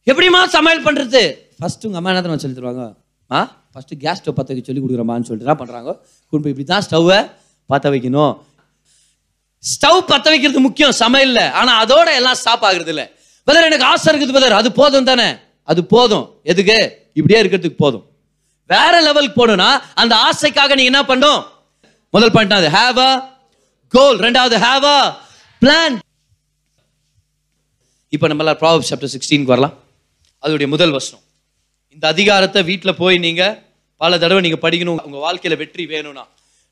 எப்படிமா சமையல் பண்ணுறது ஃபர்ஸ்ட் உங்கள் அம்மா என்ன தான் சொல்லி தருவாங்க? ஆ? ஃபஸ்ட்டு கேஸ் ஸ்டவ் பற்ற வைக்க சொல்லி கொடுக்குறமான்னு சொல்லிட்டு என்ன பண்ணுறாங்க கொண்டு போய் இப்படி தான் ஸ்டவ்வை பற்ற வைக்கணும். ஸ்டவ் பற்ற வைக்கிறது முக்கியம் சமையல்ல ஆனால் அதோட எல்லாம் ஸ்டாப் ஆகுறது இல்லை. பதர் எனக்கு ஆசை இருக்குது பதர் அது போதும் தானே? அது போதும். எதுக்கு? இப்படியே இருக்கிறதுக்கு போதும். வேற லெவலுக்கு போகணும்னா அந்த ஆசைக்காக நீங்க என்ன பண்ணும் முதல் பாயிண்ட் அது ஹேவ் அ கோல் ரெண்டாவது ஹேவ் அ பிளான் இப்போ நம்ம ப்ராவப் சாப்டர் சிக்ஸ்டீனுக்கு வரலாம். அதோடைய முதல் வசனம். இந்த அதிகாரத்தை வீட்டில் போய் நீங்கள் பல தடவை நீங்கள் படிக்கணும். உங்கள் வாழ்க்கையில் வெற்றி வேணும்னா.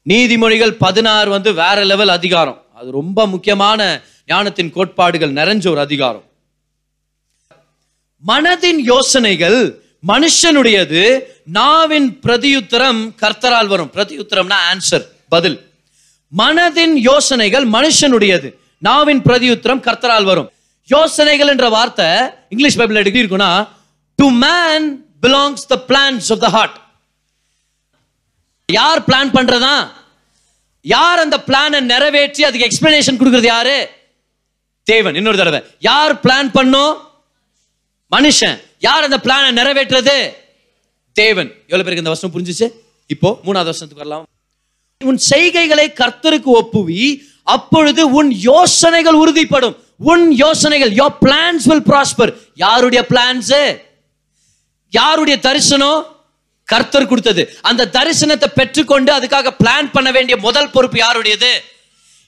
நீதிமொழிகள் பதினாறு வந்து வேற லெவல் அதிகாரம். அது ரொம்ப முக்கியமான ஞானத்தின் கோட்பாடுகள் நிறைஞ்ச ஒரு அதிகாரம். மனதின் யோசனைகள் மனுஷனுடையது. நாவின் பிரதியுத்தரம் கர்த்தரால் வரும். பிரதியுத்தரம்னா ஆன்சர் பதில். மனதின் யோசனைகள் மனுஷனுடையது. நாவின் பிரதியுத்தரம் கர்த்தரால் வரும். யோசனைகள் என்ற வார்த்தை இங்கிலீஷ் பைபிள் எப்படி இருக்குன்னா to man belongs the plans of the heart யார் பிளான் பண்றதா? யார் அந்த பிளானை நிறைவேற்றி அதுக்கு எக்ஸ்பிளனேஷன் கொடுக்குறது யாரு? தேவன். இன்னொரு தடவை. யார் பிளான் பண்ணும் மனுஷன். யார் அந்த பிளானை நிறைவேற்றுறது? தேவன். எவ்வளவு பேருக்கு இந்த வருஷம் புரிஞ்சுச்சு? இப்போ மூணாவது வருஷத்துக்கு வரலாம். உன் செய்கைகளை கர்த்தருக்கு ஒப்புவி அப்பொழுது உன் யோசனைகள் உறுதிப்படும். உன் யோசனைகள் யோர் பிளான்ஸ் வில் ப்ராஸ்பர் யாருடைய பிளான்ஸ் யாருடைய தரிசனம் கர்த்தர் கொடுத்தது. அந்த தரிசனத்தை பெற்றுக்கொண்டு அதுக்காக பிளான் பண்ண வேண்டிய முதல் பொறுப்பு யாருடையது?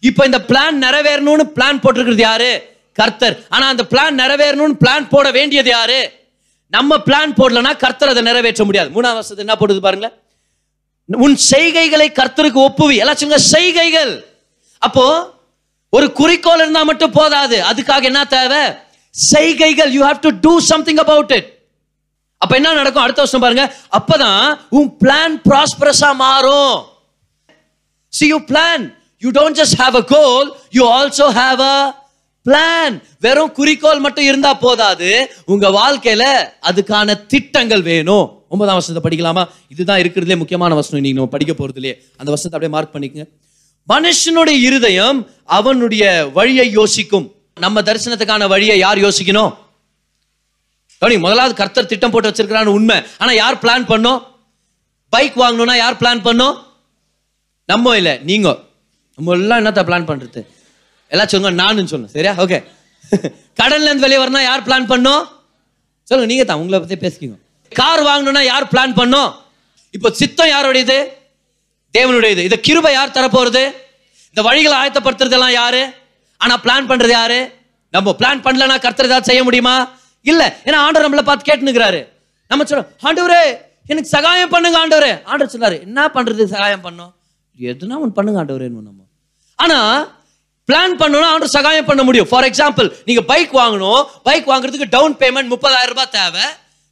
இப்போ இந்த பிளான் நிறைவேறணும்னு பிளான் போட்டிருக்கிறது யாரு? கர்த்தர். ஆனா அந்த பிளான் நிறைவேறணும்னு பிளான் போட வேண்டியது யாரு? நம்ம பிளான் போடலனா கர்த்தர் அதை நிறைவேற்ற முடியாது. மூணாவது வருஷத்து என்ன போடுது பாருங்களேன். உன் செய்கைகளை கர்த்தருக்கு ஒப்புவி. எல்லாம் சொல்லுங்க செய்கைகள். அப்போ ஒரு குறிக்கோள் இருந்தா மட்டும் போதாது. அதுக்காக என்ன தேவை? செய்கைகள். You have to do something about it அப்ப என்ன நடக்கும்? அடுத்த வருஷம் பாருங்க. அப்பதான் உன் பிளான் ப்ராஸ்பரஸா மாறும். See you plan you don't just have a goal you also have a plan வெறும் குறிக்கோள் மட்டும் இருந்தா போதாது. உங்க வாழ்க்கையில அதுக்கான திட்டங்கள் வேணும். ஒன்பதாம் வருஷத்தை படிக்கலாமா? இதுதான் இருக்கிறதுலே முக்கியமான வசனம். நீங்க நம்ம படிக்க போறதுலயே அந்த வசனத்தை அப்படியே மார்க் பண்ணிக்கங்க. மனுஷனுடைய இருதயம் அவனுடைய வழியை யோசிக்கும். நம்ம தரிசனத்துக்கான வழியை யார் யோசிக்கணும்? கவனி முதலாவது கர்த்தர் திட்டம் போட்டு வச்சிருக்கிறான்னு உண்மை. ஆனா யார் பிளான் பண்ணோம்? பைக் வாங்கணும்னா யார் பிளான் பண்ணோம்? நம்ம இல்லை நீங்க. நம்ம எல்லாம் என்னத்த பிளான் பண்றது? எல்லாம் சொல்லுங்க நானும் சொல்லணும் சரியா? ஓகே கடன்ல இருந்து வெளியே வரணும் யார் பிளான் பண்ணோம்? சொல்லுங்க நீங்க தான் உங்களை பத்தி பேசிக்கோங்க. கார் வாங்கணும்னா யார் பிளான் பண்ணோம்? இப்போ சித்தம் யாருடையது? தேவனுடையது. இதை கிருபை யார் தரப்போறது? இந்த வழிகளை ஆயத்தப்படுத்துறதெல்லாம் யாரு? ஆனா பிளான் பண்றது யாரு? நம்ம பிளான் பண்ணலனா கர்த்தர் ஏதாவது செய்ய முடியுமா? இல்ல ஏன்னா ஆண்டவர் நம்மள பார்த்து கேட்டுனுக்கிறாரு. நம்ம சொல்றோம் ஆண்டவரே எனக்கு சகாயம் பண்ணுங்க ஆண்டவரே. ஆண்டவர் சொன்னாரு என்ன பண்றது சகாயம் பண்ணும்? எதுனா ஒன்று பண்ணுங்க ஆண்டவரே நம்ம. ஆனா பிளான் பண்ணணும் ஆண்டவர் சகாயம் பண்ண முடியும். ஃபார் எக்ஸாம்பிள் நீங்க பைக் வாங்கணும் பைக் வாங்குறதுக்கு டவுன் பேமெண்ட் முப்பதாயிரம் ரூபாய் தேவை.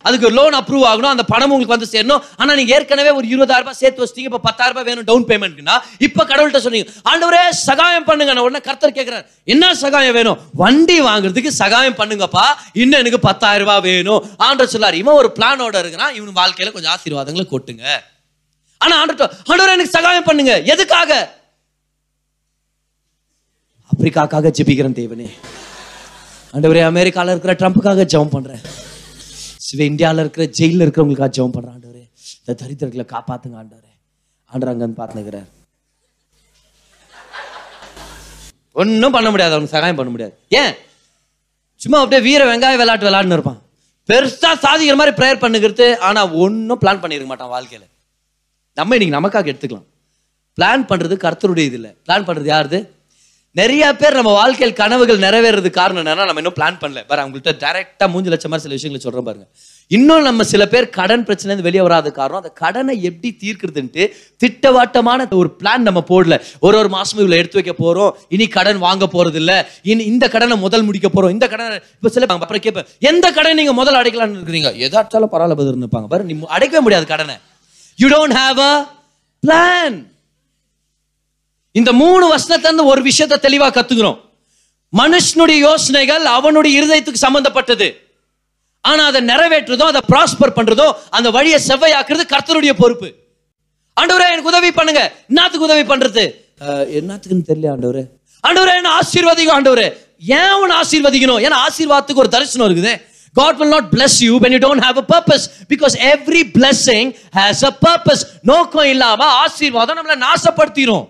அதுக்கு லோன் அப்ரூவ் ஆகணும் அந்த பணம் உங்களுக்கு வந்து சேரணும். ஆனா நீங்க ஏற்கனவே ஒரு இருபதாயிரம் ரூபாய் சேர்த்து வச்சிட்டீங்க இப்ப பத்தாயிரம் ரூபாய் வேணும் டவுன் பேமெண்ட்னா இப்ப கடவுள்கிட்ட சொன்னீங்க ஆண்டவரே சகாயம் பண்ணுங்க. நான் உடனே கர்த்தர் கேட்கிறார் என்ன சகாயம் வேணும்? வண்டி வாங்குறதுக்கு சகாயம் பண்ணுங்கப்பா இன்னும் எனக்கு பத்தாயிரம் ரூபாய் வேணும். ஆண்டர் சொல்லார் இவன் ஒரு பிளானோட இருக்கிறான் இவன் வாழ்க்கையில கொஞ்சம் ஆசீர்வாதங்களை கொட்டுங்க. ஆனா ஆண்டர் ஆண்டவரே எனக்கு சகாயம் பண்ணுங்க. எதுக்காக? ஆப்பிரிக்காக்காக ஜெபிக்கிறேன் தேவனே. ஆண்டவரே அமெரிக்கால இருக்கிற ட்ரம்ப்புக்காக ஜெபம் பண்றேன். சிவ இந்தியாவில் இருக்கிற ஜெயிலில் இருக்கிறவங்களுக்காக ஜெபம் பண்ணுற ஆண்டவர். இந்த தரித்திரங்களை காப்பாத்துங்க ஆண்டவரே. ஆண்டவர் அங்க வந்து பார்த்துக்கிறார் ஒன்றும் பண்ண முடியாது அவனுக்கு சகாயம் பண்ண முடியாது. ஏன்? சும்மா அப்படியே வீர வெங்காய விளையாட்டு விளையாடுன்னு இருப்பான். பெருசா சாதிக்கிற மாதிரி ப்ரேயர் பண்ணுகிறது ஆனா ஒன்றும் பிளான் பண்ணிருக்க மாட்டான் வாழ்க்கையில. நம்ம இன்னைக்கு நமக்காக எடுத்துக்கலாம். பிளான் பண்றது கர்த்தருடைய இது இல்லை. பிளான் பண்றது யாருது? நிறைய பேர் நம்ம வாழ்க்கையில் கனவுகள் நிறைவேறது காரணம் என்னன்னா நம்ம இன்னும் பிளான் பண்ணல. பாரு அவங்கள்ட்ட டைரக்டா மூஞ்சு லட்சம் மாதிரி சில விஷயங்களை சொல்கிறோம் பாருங்க. இன்னும் நம்ம சில பேர் கடன் பிரச்சனை வெளியே வராத காரணம் அந்த கடனை எப்படி தீர்க்கிறதுன்ட்டு திட்டவாட்டமான ஒரு பிளான் நம்ம போடல. ஒரு ஒரு மாசமும் இவ்வளோ எடுத்து வைக்க போகிறோம் இனி கடன் வாங்க போகிறது இல்லை இனி இந்த கடனை முதல் முடிக்க போகிறோம் இந்த கடனை இப்போ சில அப்புறம் கேட்பேன் எந்த கடன் நீங்கள் முதல் அடைக்கலாம்னு இருக்கிறீங்க? எதாச்சாலும் பரவாயில்ல பதில் இருப்பாங்க பாரு நீ அடைக்கவே முடியாது கடனை. You don't have a plan இந்த மூணு வருஷத்துல இருந்து ஒரு விஷயத்தை தெளிவா கத்துக்கிறோம். மனுஷனுடைய யோசனைகள் அவனுடைய இருதயத்துக்கு சம்பந்தப்பட்டது. ஆனா அதை நிறைவேற்றுறதோ அதை ப்ராஸ்பர் பண்றதோ அந்த வழியை செவ்வையாக்குறது கர்த்தருடைய பொறுப்பு. ஆண்டவரே எனக்கு உதவி பண்ணுங்க. என்னத்துக்கு உதவி பண்றது? என்னத்துக்குன்னு தெரியல ஆண்டவரே. ஆண்டவரே என்ன ஆசீர்வதிக்கும் ஆண்டவரே. ஏன் உன்னை ஆசீர்வதிக்கணும்? ஏன்னா ஆசீர்வாதத்துக்கு ஒரு தரிசனம் இருக்குது. God will not bless you when you don't have a purpose because every blessing has a purpose. நோக்கம் இல்லாம ஆசீர்வாதம் நம்மளை நாசப்படுத்திரும்.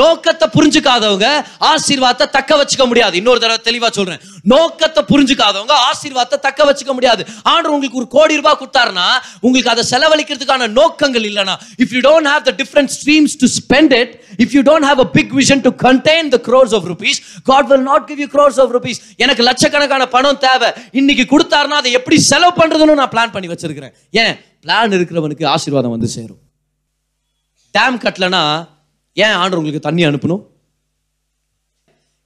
நோக்கத்தை புரிஞ்சுக்காதவங்க ஆசீர்வாதத்தை தக்க வச்சுக்க முடியாது. இன்னொரு தடவை தெளிவா சொல்றேன். நோக்கத்தை புரிஞ்சுக்காதவங்க ஆசீர்வாதத்தை தக்க வச்சுக்க முடியாது. ஆண்டவர் உங்களுக்கு ஒரு கோடி ரூபாய் கொடுத்தாருன்னா உங்களுக்கு அதை செலவழிக்கிறதுக்கான நோக்கங்கள் இல்லைனா if you don't have the different streams to spend it if you don't have a big vision to contain the crores of rupees God will not give you crores of rupees எனக்கு லட்சக்கணக்கான பணம் தேவை. இன்னைக்கு கொடுத்தாருன்னா அதை எப்படி செலவு பண்றதுன்னு நான் பிளான் பண்ணி வச்சிருக்கிறேன். ஏன்? பிளான் இருக்கிறவனுக்கு ஆசீர்வாதம் வந்து சேரும். டேம் கட்டலனா ஏன் ஆண்டு உங்களுக்கு தண்ணி அனுப்பணும்?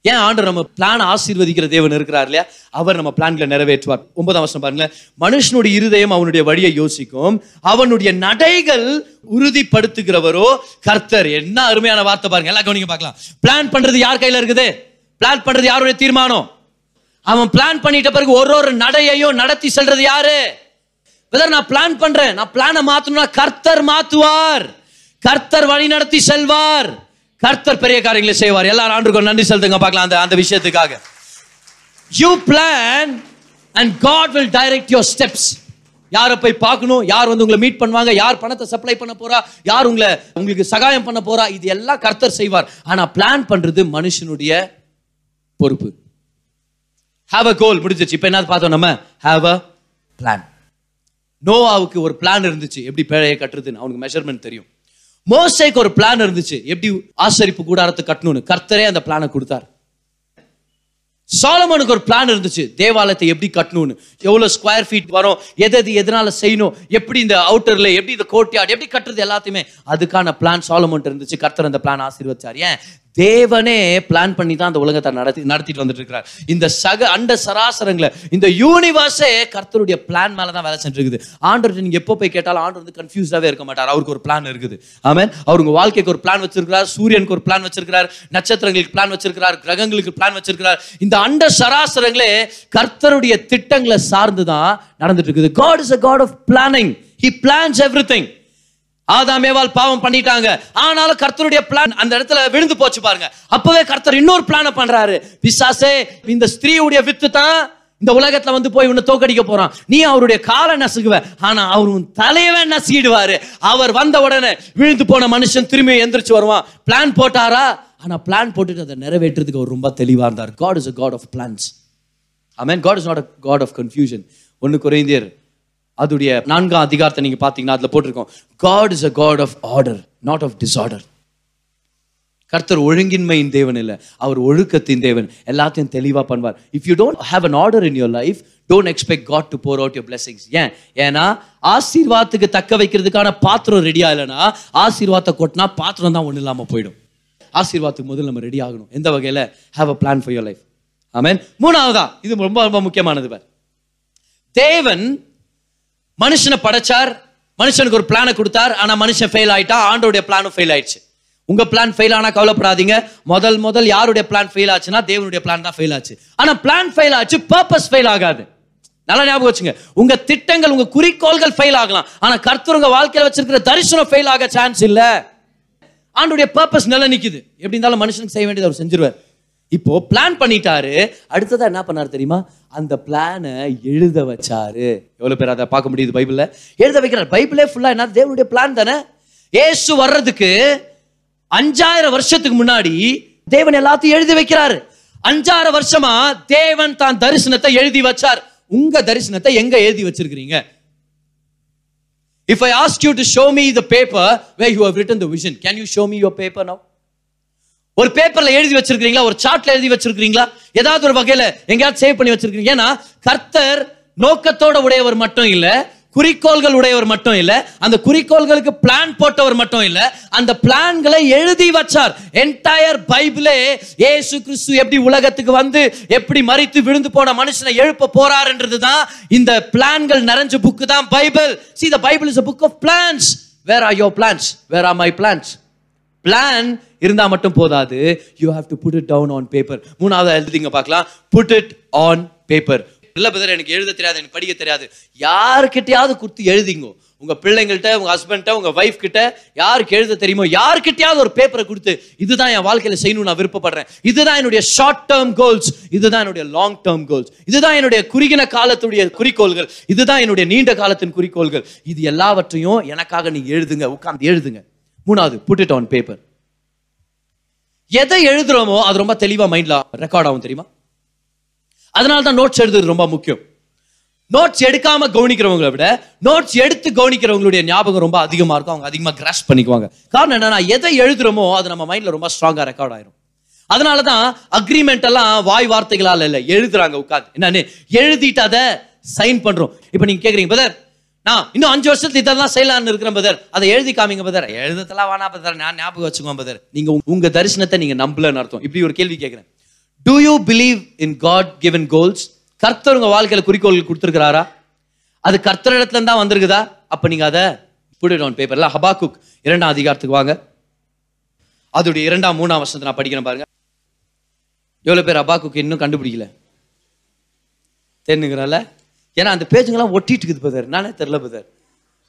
ஏன் ஆண்டு நம்ம பிளான் ஆசீர்வதிக்கிற தேவன் இருக்கிறார் இல்லையா? அவர் நம்ம பிளான்களை நிறைவேற்றுவார். ஒன்பதாம் வருஷம் பாருங்க மனுஷனுடைய இருதயம் அவனுடைய வழியை யோசிக்கும். அவனுடைய நடைகள் உறுதிப்படுத்துகிறவரோ கர்த்தர். என்ன அருமையான வார்த்தை பாருங்க. எல்லாம் கவனிங்க பார்க்கலாம். பிளான் பண்றது யார் கையில இருக்குது? பிளான் பண்றது யாருடைய தீர்மானம்? அவன் பிளான் பண்ணிட்ட பிறகு ஒரு ஒரு நடையையும் நடத்தி செல்றது யாரு? நான் பிளான் பண்றேன். நான் பிளானை மாத்தணும்னா கர்த்தர் மாத்துவார். கர்த்தர் வழி நடத்தி செல்வார். கர்த்தர் பெரிய காரியங்களை செய்வார். எல்லாரும் ஆண்டுக்கும் நன்றி செலுத்துங்க. பார்க்கலாம் அந்த அந்த விஷயத்துக்காக. You plan and God will direct your steps யாரை போய் பார்க்கணும்? யார் வந்து உங்களை மீட் பண்ணுவாங்க? யார் பணத்தை சப்ளை பண்ண போறா? யார் உங்களை உங்களுக்கு சகாயம் பண்ண போறா? இது எல்லாம் கர்த்தர் செய்வார். ஆனா பிளான் பண்றது மனுஷனுடைய பொறுப்பு. ஹாவ் அ கோல் முடிஞ்சிச்சு இப்போ என்ன பார்த்தோம் நம்ம? ஹாவ் அ பிளான் நோவாவுக்கு ஒரு பிளான் இருந்துச்சு. எப்படி பேழையை கட்டுறதுன்னு? அவனுக்கு மெஷர்மெண்ட் தெரியும். மோசைக்கு ஒரு பிளான் இருந்துச்சு. எப்படி ஆசரிப்பு கூடாரத்தை கட்டணும்னு. கர்த்தரே அந்த பிளானை கொடுத்தார். சாலமனுக்கு ஒரு பிளான் இருந்துச்சு. தேவாலயத்தை எப்படி கட்டணும்னு. எவ்வளவு ஸ்கொயர் ஃபீட் வரும் எது எது எதனால செய்யணும் எப்படி இந்த அவுட்டர்ல எப்படி இந்த கோட்டையாடு எப்படி கட்டுறது எல்லாத்தையுமே. அதுக்கான பிளான் சாலமன் இருந்துச்சு. கர்த்தர் அந்த பிளான் ஆசீர்வச்சார். ஏன்? தேவனே பிளான் பண்ணி தான் அந்த உலகத்தை நடத்தி நடத்திட்டு வந்துட்டு இருக்கிறார் இந்த சக அண்ட சராசரங்களை இந்த யூனிவர்ஸே கர்த்தருடைய பிளான் மேலே தான் வேலை செஞ்சிருக்குது. ஆண்டர் நீங்க எப்போ போய் கேட்டாலும் ஆண்டர் வந்து கன்ஃபியூஸ்டாவே இருக்க மாட்டார். அவருக்கு ஒரு பிளான் இருக்குது. ஆமேன் அவருங்க வாழ்க்கைக்கு ஒரு பிளான் வச்சிருக்கிறார். சூரியனுக்கு ஒரு பிளான் வச்சிருக்கிறார். நட்சத்திரங்களுக்கு பிளான் வச்சிருக்கிறார். கிரகங்களுக்கு பிளான் வச்சிருக்கிறார். இந்த அண்ட சராசரங்களே கர்த்தருடைய திட்டங்களை சார்ந்து தான் நடந்துட்டு இருக்குது God is a God of planning he plans everything ஆதாமேவால் பாவம் பண்ணிட்டாங்க. ஆனாலும் கர்த்தருடைய பிளான் அந்த இடத்துல விழுந்து போச்சு பாருங்க. அப்பவே கர்த்தர் இன்னொரு பிளான பண்றாரு. பிசாசே இந்த ஸ்திரீயுடைய வித்து தான் இந்த உலகத்துல வந்து போய் உன்னை தோக்கடிக்க போறான். நீ அவருடைய காலை நசுக்குவ ஆனா அவர் உன் தலையவே நசுக்கிடுவாரு. அவர் வந்த உடனே விழுந்து போன மனுஷன் திரும்பி எந்திரிச்சு வருவான். பிளான் போட்டாரா? ஆனா பிளான் போட்டுட்டு அதை நிறைவேற்றுறதுக்கு அவர் ரொம்ப தெளிவா இருந்தார். God is a God of plans I mean God is not a God of confusion ஒன்னு குறைந்தியர் அதுடைய நான்காம் அதிகாரத்தை நீங்க பாத்தீங்கன்னா அதுல போட்டிருக்கோம். God is a God of order not of disorder கர்த்தர் ஒழுங்கின்மையின் தேவன் இல்லை அவர் ஒழுக்கத்தின் தேவன். எல்லாத்தையும் தெளிவாக பண்ணுவார். If you don't have an order in your life don't expect God to pour out your blessings ஏன்? ஏன்னா ஆசீர்வாதத்துக்கு தக்க வைக்கிறதுக்கான பாத்திரம் ரெடியா இல்லைன்னா ஆசீர்வாதத்தை கொட்டினா பாத்திரம் தான் ஒன்றும் இல்லாமல் போயிடும். ஆசீர்வாதத்துக்கு முதல்ல நம்ம ரெடி ஆகணும். எந்த வகையில்? Have a plan for your life ஆமேன் மூணாவதா? இது ரொம்ப ரொம்ப முக்கியமானது பார். தேவன் மனுஷனை படைச்சார் மனுஷனுக்கு ஒரு பிளானை கொடுத்தார் ஆனால் மனுஷன் ஃபெயில் ஆயிட்டா ஆண்டோடைய பிளானும் ஃபெயில் ஆயிடுச்சு. உங்க பிளான் ஃபெயில் ஆனா கவலைப்படாதீங்க. முதல் முதல் யாருடைய பிளான் ஃபெயில் ஆச்சுன்னா தேவனுடைய பிளான் தான் ஃபெயில் ஆச்சு. ஆனா பிளான் ஃபெயில் ஆச்சு பர்பஸ் ஃபெயில் ஆகாது. நல்லா ஞாபகம் வச்சுங்க. உங்க திட்டங்கள் உங்க குறிக்கோள்கள் ஃபெயில் ஆகலாம். ஆனா கர்த்தர் உங்க வாழ்க்கையில வச்சிருக்கிற தரிசனம் ஃபெயில் ஆக சான்ஸ் இல்ல. ஆண்டுடைய பர்பஸ் நல்லா நிக்குது எப்படி இருந்தாலும் மனுஷனுக்கு செய்ய வேண்டியது அவர் செஞ்சிருவார். இப்போ பிளான் பண்ணிட்டாரு. அடுத்ததா என்ன பண்ணார் தெரியுமா? அந்த பிளானை எழுத வச்சாரு. எவ்வளவு பேர் அதை பார்க்க முடியுது பைபிள்ல? எழுத வைக்கிறார். பைபிளே ஃபுல்லா என்ன? தேவனுடைய பிளான் தானே? ஏசு வர்றதுக்கு அஞ்சாயிரம் வருஷத்துக்கு முன்னாடி தேவன் எல்லாத்தையும் எழுதி வைக்கிறாரு. அஞ்சாறு வருஷமா தேவன் தான் தரிசனத்தை எழுதி வச்சார். உங்க தரிசனத்தை எங்க எழுதி வச்சிருக்கிறீங்க? If I ask you to show me the paper way you have written the vision can you show me your paper now ஒரு பேப்பர்ல எழுதி வச்சிருக்கீங்களா ஒரு சார்ட்ல எழுதி வச்சிருக்கீங்களா ஏதாவது ஒரு வகையில எங்கேயாவது சேவ் பண்ணி வச்சிருக்கீங்க ஏன்னா கர்த்தர் நோக்கத்தோட உடையவர் மட்டும் இல்ல குறிக்கோள்கள் உடையவர் மட்டும் இல்ல அந்த குறிக்கோள்களுக்கு பிளான் போட்டவர் மட்டும் இல்ல அந்த பிளான்களை எழுதி வச்சார். என்டையர் பைபிளே ஏசு கிறிஸ்து எப்படி உலகத்துக்கு வந்து எப்படி மறித்து விழுந்து போன மனுஷனை எழுப்ப போறாருன்றது தான் இந்த பிளான்கள் நிறைஞ்ச புக்கு தான் Bible see the Bible is a book of plans. Where are your plans? Where my plans plan இருந்தா மட்டும் போதாது. You have to put it down on paper மூணாவது எழுதிங்க பார்க்கலாம். புட் இட் ஆன் பேப்பர் இல்ல பிரதர் எனக்கு எழுத தெரியாது எனக்கு படிக்க தெரியாது. யாருக்கிட்டையாவது கொடுத்து எழுதிங்க. உங்க பிள்ளைங்கள்ட்ட உங்க ஹஸ்பண்ட்ட உங்க ஒய்ஃப் கிட்ட யாருக்கு எழுத தெரியுமோ யாருக்கிட்டையாவது ஒரு பேப்பரை கொடுத்து இதுதான் என் வாழ்க்கையில செய்யணும்னு நான் விருப்பப்படுறேன். இதுதான் என்னுடைய ஷார்ட் டேர்ம் கோல்ஸ் இதுதான் என்னுடைய லாங் டேர்ம் கோல்ஸ் இதுதான் என்னுடைய குறுகின காலத்துடைய குறிக்கோள்கள். இதுதான் என்னுடைய நீண்ட காலத்தின் குறிக்கோள்கள். இது எல்லாவற்றையும் எனக்காக நீங்க எழுதுங்க உட்கார்ந்து எழுதுங்க. மூணாவது புட் இட் ஆன் பேப்பர் எதை எழுதுறோமோ அது ரொம்ப தெளிவா மைண்ட்ல ரெக்கார்ட் ஆகும் தெரியுமா? அதனால தான் நோட்ஸ் எழுதுறது ரொம்ப முக்கியம். நோட்ஸ் எடுக்காம கவனிக்கிறவங்களை விட நோட்ஸ் எடுத்து கவனிக்கிறவங்களுடைய ஞாபகம் ரொம்ப அதிகமா இருக்கும். அவங்க அதிகமா கிராஸ் பண்ணிக்குவாங்க. காரணம் என்னன்னா எதை எழுதுறோமோ அது நம்ம மைண்ட்ல ரொம்ப ஸ்ட்ராங்கா ரெக்கார்ட் ஆயிரும். அதனால தான் அக்ரிமெண்ட் எல்லாம் வாய் வார்த்தைகளால இல்ல எழுதுறாங்க உட்காந்து என்னன்னு? எழுதிட்டு அதை சைன் பண்றோம். இப்போ நீங்க கேக்குறீங்க பதர் நான் இன்னும் அஞ்சு வருஷத்துல இதெல்லாம் செய்யலாம்னு இருக்கிறேன் பதர் அதை எழுதி காமிங்க பதர் எழுதத்தெல்லாம் வேணா பதர் நான் ஞாபகம் வச்சுக்கோங்க பதர் நீங்க உங்க- தரிசனத்தை நீங்க நம்பலன்னு அர்த்தம். இப்படி ஒரு கேள்வி கேட்கிறேன். Do you believe in God given goals கர்த்தர் உங்க வாழ்க்கையில குறிக்கோள் கொடுத்துருக்கிறாரா? அது கர்த்தர் இடத்துல இருந்தா வந்திருக்குதா? அப்ப நீங்க அதை put it on பேப்பர்ல ஹபாக்குக் இரண்டாம் அதிகாரத்துக்கு வாங்க. அதோடைய இரண்டாம் மூணாம் வருஷத்தை நான் படிக்கிறேன் பாருங்க. எவ்வளவு பேர் அபாக்குக்கு இன்னும் கண்டுபிடிக்கல? தெரிஞ்சுங்கிறால ஏன்னா அந்த பேஜுங்கெல்லாம் ஒட்டிட்டு இருக்குது பதர் நானே தெரில பதர்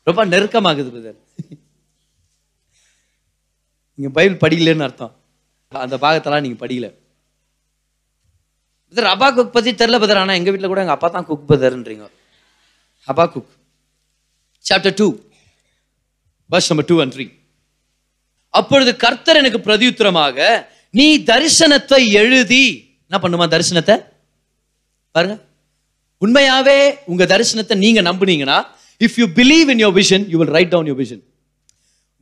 ரொம்ப நெருக்கமாகுது பதர் நீங்கள் பைபிள் படிக்கலன்னு அர்த்தம். அந்த பாகத்தெல்லாம் நீங்கள் படிக்கல. பதர் அப்பா குக் பற்றி தெரில பதர் ஆனால் எங்கள் வீட்டில் கூட எங்கள் அப்பா தான் குக் பதர்ன்றீங்க அப்பா cook chapter two verse number two and three அப்பொழுது கர்த்தர் எனக்கு பிரதியுத்தரமாக நீ தரிசனத்தை எழுதி என்ன பண்ணுமா தரிசனத்தை? பாருங்க. உண்மையாவே உங்க தரிசனத்தை நீங்க நம்புனீங்கன்னா if you believe in your vision you will write down your vision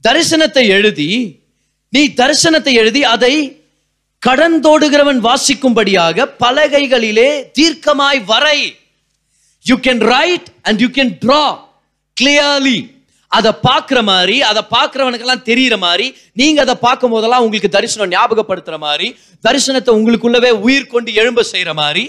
தரிசனத்தை எழுதி நீ தரிசனத்தை எழுதி அதை கடந்தோடுகிறவன் வாசிக்கும்படியாக பலகைகளிலே தீர்க்கமாய் வரை. You can write and you can draw clearly அதை பார்க்குற மாதிரி அதை பார்க்குறவனுக்கெல்லாம் தெரியிற மாதிரி நீங்கள் அதை பார்க்கும் போதெல்லாம் உங்களுக்கு தரிசனம் ஞாபகப்படுத்துகிற மாதிரி தரிசனத்தை உங்களுக்குள்ளவே உயிர் கொண்டு எழும்ப செய்கிற மாதிரி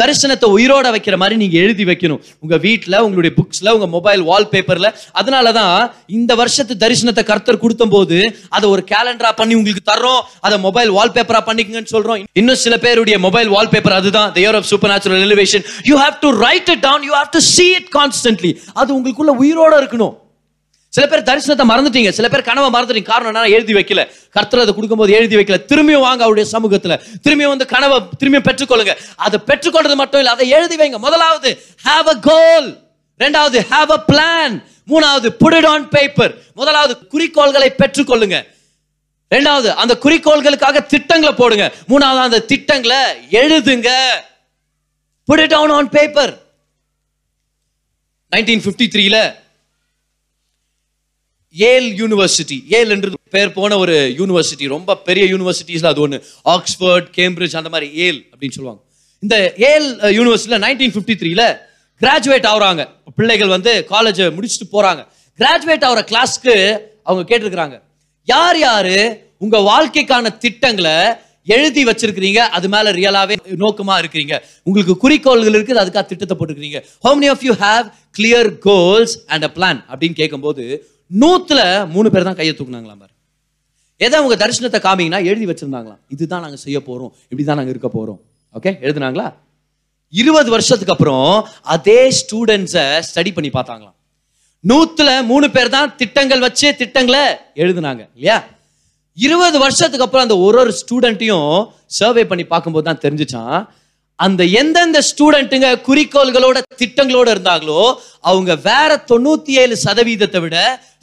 தரிசனத்தை உயிரோட வைக்கிற மாதிரி நீங்க எழுதி வைக்கணும். உங்க வீட்டில் உங்களுடைய புக்ஸ்ல உங்க மொபைல் வால்பேப்பர்ல அதனால தான் இந்த வருஷத்து தரிசனத்தை கர்த்தர் கொடுத்த போது அதை ஒரு கேலண்டரா பண்ணி உங்களுக்கு தர்றோம். அதை மொபைல் வால்பேப்பரா பண்ணிக்கங்கன்னு சொல்றோம். இன்னும் சில பேருடைய மொபைல் வால்பேப்பர் அதுதான். The of supernatural elevation you have to write it down you have to see it constantly அது உங்களுக்குள்ள உயிரோட இருக்கணும். சில பேர் தரிசனத்தை மறந்துட்டீங்க. சில பேர் கனவை மறந்துட்டீங்க. காரணம் என்ன எழுதி வைக்கல. கர்த்தர் அதை கொடுக்கும்போது எழுதி வைக்கல. திரும்பியும் வாங்க அவருடைய சமூகத்தில். திரும்பியும் வந்து கனவை திரும்பியும் பெற்றுக்கொள்ளுங்க. அதை பெற்றுக்கொள்றது மட்டும் இல்லை அதை எழுதி வைங்க. முதலாவது ஹாவ் அ கோல் ரெண்டாவது ஹாவ் அ பிளான் மூணாவது புட் இட் ஆன் பேப்பர் முதலாவது குறிக்கோள்களை பெற்றுக்கொள்ளுங்க. ரெண்டாவது அந்த குறிக்கோள்களுக்காக திட்டங்களை போடுங்க. மூணாவது அந்த திட்டங்களை எழுதுங்க. Put it on paper nineteen fifty த்ரீல ஏல் யூனிவர்சிட்டி ஏல் என்று பேர் போன ஒரு யூனிவர்சிட்டி ரொம்ப பெரிய யூனிவர்சிட்டிஸ்ல அது ஒன்று ஆக்ஸ்போர்ட் கேம்பிரிட்ஜ் அந்த மாதிரி ஏல் அப்படின்னு சொல்லுவாங்க. இந்த ஏல் யூனிவர்சிட்டியில் நைன்டீன் ஃபிஃப்டி த்ரீல கிராஜுவேட் ஆகுறாங்க. பிள்ளைகள் வந்து காலேஜை முடிச்சுட்டு போறாங்க. கிராஜுவேட் ஆகிற கிளாஸ்க்கு அவங்க கேட்டிருக்கிறாங்க. யார் யார் உங்க வாழ்க்கைக்கான திட்டங்களை எழுதி வச்சிருக்கிறீங்க? அது மேல ரியலாவே நோக்கமா இருக்கிறீங்க. உங்களுக்கு குறிக்கோள்கள் இருக்குது அதுக்காக திட்டத்தை போட்டுக்கிறீங்க. How many of you have clear goals and a plan அப்படின்னு கேட்கும்போது நூத்துல மூணு பேர் தான் கையை தூக்குனாங்களாம் பாரு. எதை அவங்க தரிசனத்தை காமிங்கன்னா எழுதி வச்சிருந்தாங்களாம். இதுதான் நாங்க செய்ய போறோம். இப்படிதான் நாங்க இருக்க போறோம். ஓகே எழுதுனாங்களா? இருபது வருஷத்துக்கு அப்புறம் அதே ஸ்டூடெண்ட்ஸை ஸ்டடி பண்ணி பார்த்தாங்களாம். நூத்துல மூணு பேர் தான் திட்டங்கள் வச்சு திட்டங்களை எழுதுனாங்க. இல்லையா? இருபது வருஷத்துக்கு அப்புறம் அந்த ஒரு ஒரு ஸ்டூடெண்ட்டையும் சர்வே பண்ணி பார்க்கும்போது தான் தெரிஞ்சிச்சான் அந்த எந்தெந்த ஸ்டூடெண்ட்டுங்க குறிக்கோள்களோட திட்டங்களோட இருந்தாங்களோ அவங்க வேற தொண்ணூத்தி ஏழு சதவீதத்தை விட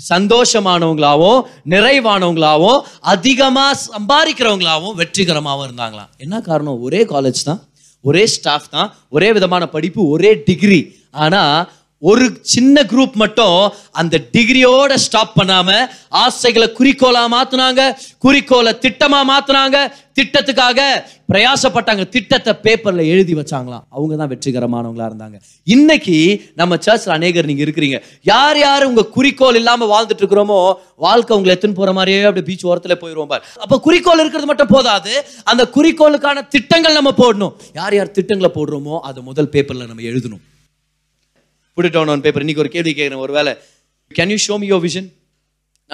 சந்தோஷமானவங்களாவும் நிறைவானவங்களாவும் அதிகமா சம்பாதிக்கிறவங்களாவும் வெற்றிகரமாகவும் இருந்தாங்களாம். என்ன காரணம்? ஒரே காலேஜ் தான் ஒரே ஸ்டாஃப் தான் ஒரே விதமான படிப்பு ஒரே டிகிரி ஆனா ஒரு சின்ன குரூப் மட்டும் அந்த டிகிரியோட ஸ்டாப் பண்ணாம ஆசைகளை குறிக்கோளா மாத்தினாங்க குறிக்கோளை திட்டமா மாத்தினாங்க திட்டத்துக்காக பிரயாசப்பட்டாங்க. திட்டத்தை பேப்பர்ல எழுதி வச்சாங்களாம். அவங்க தான் வெற்றிகரமானவங்களா இருந்தாங்க. இன்னைக்கு நம்ம சர்ச்ல அநேகர் நீங்க இருக்கிறீங்க. யார் யார் உங்க குறிக்கோள் இல்லாம வாழ்ந்துட்டு இருக்கிறோமோ வாழ்க்கை உங்களை எத்துன்னு போற மாதிரியே அப்படியே பீச் ஓரத்துல போயிருவோம் பாரு. அப்ப குறிக்கோள் இருக்கிறது மட்டும் போதாது. அந்த குறிக்கோளுக்கான திட்டங்கள் நம்ம போடணும். யார் யார் திட்டங்களை போடுறோமோ அதை முதல் பேப்பர்ல நம்ம எழுதணும். Put it down on paper இன்னைக்கு ஒரு கேள்வி கேட்குறேன். ஒரு வேலை can you show me your vision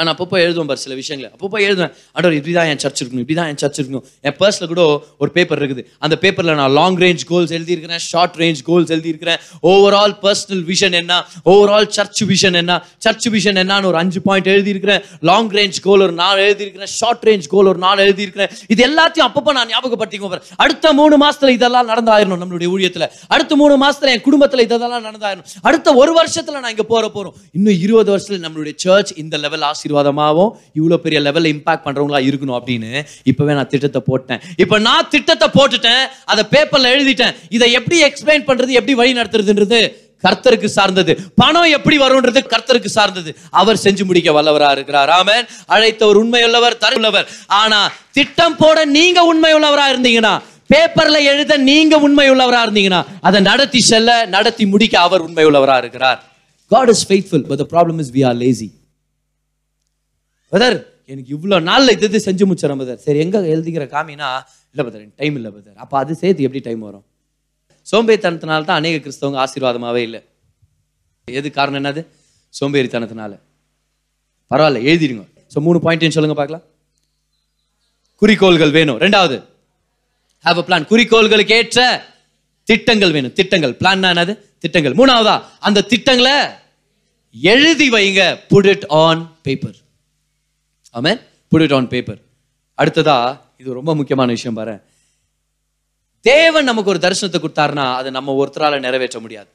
நான் அப்பப்போ எழுதுவேன் பார் சில விஷயங்களை. அப்பப்போ எழுதுவேன். ஆண்டவர் இப்படி தான் என் சர்ச் இருக்கணும் இப்படி தான் என் சர்ச் இருக்கணும். என் பர்ஸில் கூட ஒரு பேப்பர் இருக்குது. அந்த பேப்பரில் நான் லாங் ரேஞ்ச் கோல்ஸ் எழுதியிருக்கிறேன் ஷார்ட் ரேஞ்ச் கோல்ஸ் எழுதியிருக்கிறேன். ஓவரால் பர்சனல் விஷன் என்ன? ஓவரால் சர்ச் விஷன் என்ன? சர்ச் விஷன் என்னன்னு ஒரு அஞ்சு பாயிண்ட் எழுதியிருக்கிறேன். லாங் ரேஞ்ச் கோல் ஒரு நாலு எழுதியிருக்கிறேன். ஷார்ட் ரேஞ்ச் கோல் ஒரு நாலு எழுதியிருக்கிறேன். இது எல்லாத்தையும் அப்பப்போ நான் ஞாபகப்படுத்திக்கோ அடுத்த மூணு மாசத்துல இதெல்லாம் நடந்தாயிரணும் நம்மளுடைய ஊழியத்தில். அடுத்த மூணு மாசத்துல என் குடும்பத்தில் இதெல்லாம் நடந்தாயிரணும். அடுத்த ஒரு வருஷத்துல நான் இங்க போற போறோம் இன்னும் இருபது வருஷத்துல நம்மளுடைய சர்ச் இந்த லெவல் ஆசீர்வாதமாகவும் இவ்வளோ பெரிய லெவலில் இம்பாக்ட் பண்ணுறவங்களா இருக்கணும் அப்படின்னு இப்போவே நான் திட்டத்தை போட்டேன். இப்போ நான் திட்டத்தை போட்டுட்டேன் அதை பேப்பரில் எழுதிட்டேன். இதை எப்படி எக்ஸ்பிளைன் பண்ணுறது எப்படி வழி நடத்துறதுன்றது கர்த்தருக்கு சார்ந்தது. பணம் எப்படி வரும்ன்றது கர்த்தருக்கு சார்ந்தது. அவர் செஞ்சு முடிக்க வல்லவரா இருக்கிறார். ஆமென். அழைத்தவர் உண்மையுள்ளவர் தருள்ளவர் ஆனா திட்டம் போட நீங்க உண்மையுள்ளவரா இருந்தீங்கன்னா பேப்பர்ல எழுத நீங்க உண்மையுள்ளவரா இருந்தீங்கன்னா அதை நடத்தி செல்ல நடத்தி முடிக்க அவர் உண்மையுள்ளவரா இருக்கிறார். God is faithful but the problem is we are lazy. பதர் எனக்கு இவ்வளோ நாளில் இது செஞ்சு முடிச்சிடறேன் பதர் சரி எங்கே எழுதிக்கிற காமினா? இல்லை பதர் எனக்கு டைம் இல்லை பதர் அப்போ அது சேர்த்து எப்படி டைம் வரும்? சோம்பேறித்தனத்தினால தான் அநேக கிறிஸ்தவங்க ஆசீர்வாதமாகவே இல்லை. எது காரணம் என்னது? சோம்பேறித்தனத்தினால. பரவாயில்ல எழுதிடுங்க. ஸோ மூணு பாயிண்ட்டுன்னு சொல்லுங்க பார்க்கலாம். குறிக்கோள்கள் வேணும். ரெண்டாவது ஹாவ் அ பிளான் குறிக்கோள்களுக்கு ஏற்ற திட்டங்கள் வேணும். திட்டங்கள். பிளான் என்னது? திட்டங்கள். மூணாவதா அந்த திட்டங்களை எழுதி வைங்க. புட் இட் ஆன் பேப்பர் ஆமென் புட் இட் ஆன் பேப்பர் அடுத்ததா இது ரொம்ப முக்கியமான விஷயம் பாரு. தேவன் நமக்கு ஒரு தரிசனத்தை கொடுத்தாருன்னா அதை நம்ம ஒருத்தரால நிறைவேற்ற முடியாது.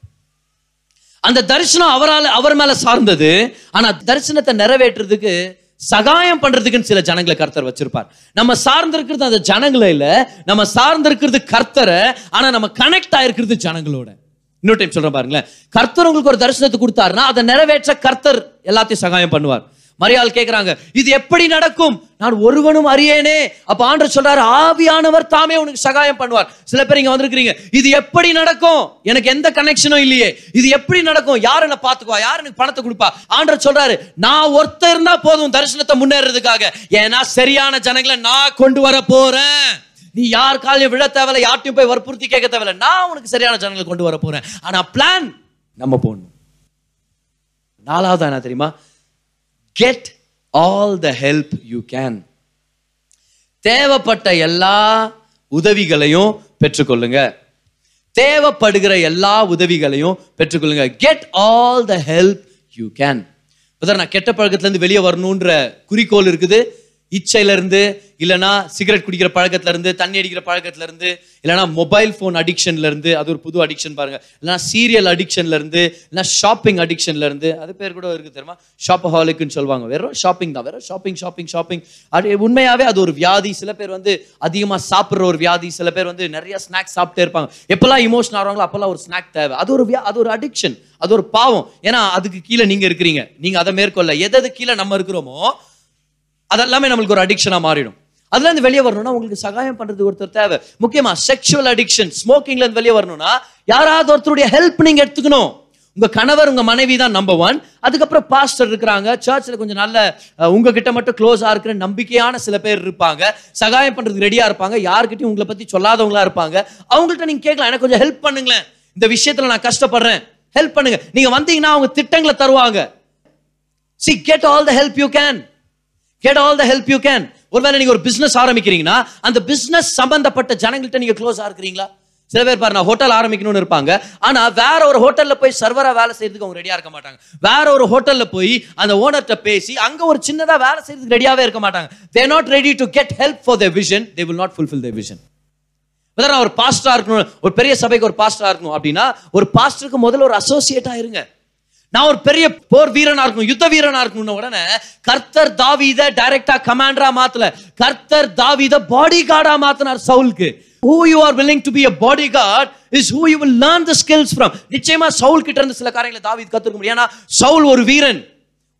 அந்த தரிசனம் அவரால் அவர் மேல சார்ந்தது ஆனா தரிசனத்தை நிறைவேற்றுறதுக்கு சகாயம் பண்றதுக்குன்னு சில ஜனங்களை கர்த்தர் வச்சிருப்பார். நம்ம சார்ந்திருக்கிறது அந்த ஜனங்களை இல்ல நம்ம சார்ந்திருக்கிறது கர்த்தரை ஆனா நம்ம கனெக்ட் ஆயிருக்கிறது ஜனங்களோட. இன்னொரு டைம் சொல்றேன் பாருங்களேன். கர்த்தர் உங்களுக்கு ஒரு தரிசனத்தை கொடுத்தாருன்னா அதை நிறைவேற்ற கர்த்தர் எல்லாத்தையும் சகாயம் பண்ணுவார். மரியாள் கேட்கிறாங்க இது எப்படி நடக்கும்? நான் ஒருவனும் அறியேனே. அப்ப ஆண்டர் சொல்றாரு ஆவியானவர் தாமே உனக்கு சகாயம் பண்ணுவார். சில பேர் இங்க வந்திருக்கிறீங்க இது எப்படி நடக்கும்? எனக்கு எந்த கனெக்ஷனும் இல்லையே. இது எப்படி நடக்கும்? யார் என்ன பாத்துக்குவா யார் எனக்கு பணத்தை கொடுப்பா? ஆண்டர் சொல்றாரு நான் ஒருத்தர் இருந்தா போதும் தரிசனத்தை முன்னேறதுக்காக. ஏன்னா சரியான ஜனங்களை நான் கொண்டு வர போறேன். நீ யார் காலையும் விழ தேவையில்ல யார்ட்டையும் போய் வற்புறுத்தி கேட்க தேவையில்ல. நான் உனக்கு சரியான ஜனங்களை கொண்டு வர போறேன். ஆனா பிளான் நம்ம போடணும். நாலாவது என்ன தெரியுமா? Get all the help you can தேவைப்பட்ட எல்லா உதவிகளையும் பெற்றுக்கொள்ளுங்க. தேவைப்படுகிற எல்லா உதவிகளையும் பெற்றுக்கொள்ளுங்க. Get all the help you can நான் கெட்ட பழக்கத்துலேருந்து வெளியே வரணுன்ற குறிக்கோள் இருக்குது. இச்சையிலேருந்து இல்லைனா சிகரெட் குடிக்கிற பழக்கத்துலேருந்து தண்ணி அடிக்கிற பழக்கத்துலேருந்து இல்லைனா மொபைல் ஃபோன் அடிக்ஷன்லேருந்து அது ஒரு புது அடிக்ஷன் பாருங்க. இல்லைனா சீரியல் அடிக்ஷன்லேருந்து இல்லைனா ஷாப்பிங் அடிக்ஷன்லேருந்து அது பேர் கூட இருக்குது தெரியுமா? ஷாப்பஹாலிக்னு சொல்லுவாங்க. வெறும் ஷாப்பிங் தான். வெறும் ஷாப்பிங் ஷாப்பிங் ஷாப்பிங். அது உண்மையாகவே அது ஒரு வியாதி. சில பேர் வந்து அதிகமாக சாப்பிட்ற ஒரு வியாதி. சில பேர் வந்து நிறைய ஸ்நாக்ஸ் சாப்பிட்டே இருப்பாங்க. எப்போல்லாம் இமோஷன் ஆகிறாங்களோ அப்பெல்லாம் ஒரு ஸ்நாக் தேவை. அது ஒரு வியா- அது ஒரு அடிக்ஷன் அது ஒரு பாவம். ஏன்னா அதுக்கு கீழே நீங்கள் இருக்கிறீங்க. நீங்கள் அதை மேற்கொள்ள எது எது கீழே நம்ம இருக்கிறோமோ அதெல்லாமே நம்மளுக்கு ஒரு அடிக்ஷனாக மாறிடும். அதுலேருந்து வெளியே வரணும்னா உங்களுக்கு சகாயம் பண்ணுறதுக்கு ஒருத்தர் தேவை. முக்கியமாக செக்ஷுவல் அடிக்ஷன் ஸ்மோக்கிங்லேருந்து வெளியே வரணும்னா யாராவது ஒருத்தருடைய ஹெல்ப் நீங்கள் எடுத்துக்கணும். உங்க கணவர் உங்க மனைவி தான் நம்பர் ஒன் அதுக்கப்புறம் பாஸ்டர் இருக்கிறாங்க. சர்ச்சில் கொஞ்சம் நல்ல உங்ககிட்ட மட்டும் க்ளோஸா இருக்கிற நம்பிக்கையான சில பேர் இருப்பாங்க. சகாயம் பண்றதுக்கு ரெடியா இருப்பாங்க. யார்கிட்டயும் உங்களை பத்தி சொல்லாதவங்களா இருப்பாங்க. அவங்கள்ட்ட நீங்க கேட்கலாம். எனக்கு கொஞ்சம் ஹெல்ப் பண்ணுங்களேன். இந்த விஷயத்துல நான் கஷ்டப்படுறேன். ஹெல்ப் பண்ணுங்க. நீங்க வந்தீங்கன்னா அவங்க திட்டங்களை தருவாங்க. See get all the help you can get all the help you can ஒருவேளை நீங்க ஒரு பிசினஸ் ஆரம்பிக்கிறீங்கன்னா அந்த பிசினஸ் சம்பந்தப்பட்ட ஜனங்கள்ட்ட நீங்க க்ளோஸாக இருக்கிறீங்களா? சில பேர் பாரு நான் ஹோட்டல் ஆரம்பிக்கணும்னு இருப்பாங்க. ஆனா வேற ஒரு ஹோட்டல்ல போய் சர்வரா வேலை செய்யறதுக்கு அவங்க ரெடியா இருக்க மாட்டாங்க. வேற ஒரு ஹோட்டல்ல போய் அந்த ஓனர்கிட்ட பேசி அங்க ஒரு சின்னதா வேலை செய்யறதுக்கு ரெடியாவே இருக்க மாட்டாங்க. They not ready to get help for the vision they will not fulfil the vision நான் ஒரு பாஸ்டரா இருக்கணும் ஒரு பெரிய சபைக்கு ஒரு பாஸ்டரா இருக்கணும் அப்படின்னா ஒரு பாஸ்டருக்கு முதல்ல ஒரு அசோசியேட்டா இருங்க. நான் ஒரு பெரிய போர் வீரனா இருக்கணும் யுத்த வீரனா இருக்கணும் உடனே கர்த்தர் தாவீத டைரக்டா கமாண்டரா மாத்தல. கர்த்தர் தாவீத பாடி கார்டா மாத்தினார் சவுலுக்கு. Who you are willing to a body bodyguard is who you will learn the skills from நிச்சயமா சவுல் கிட்ட இருந்து சில காரியங்களை தாவித் கத்துக்க முடியும். ஏன்னா சவுல் ஒரு வீரன்.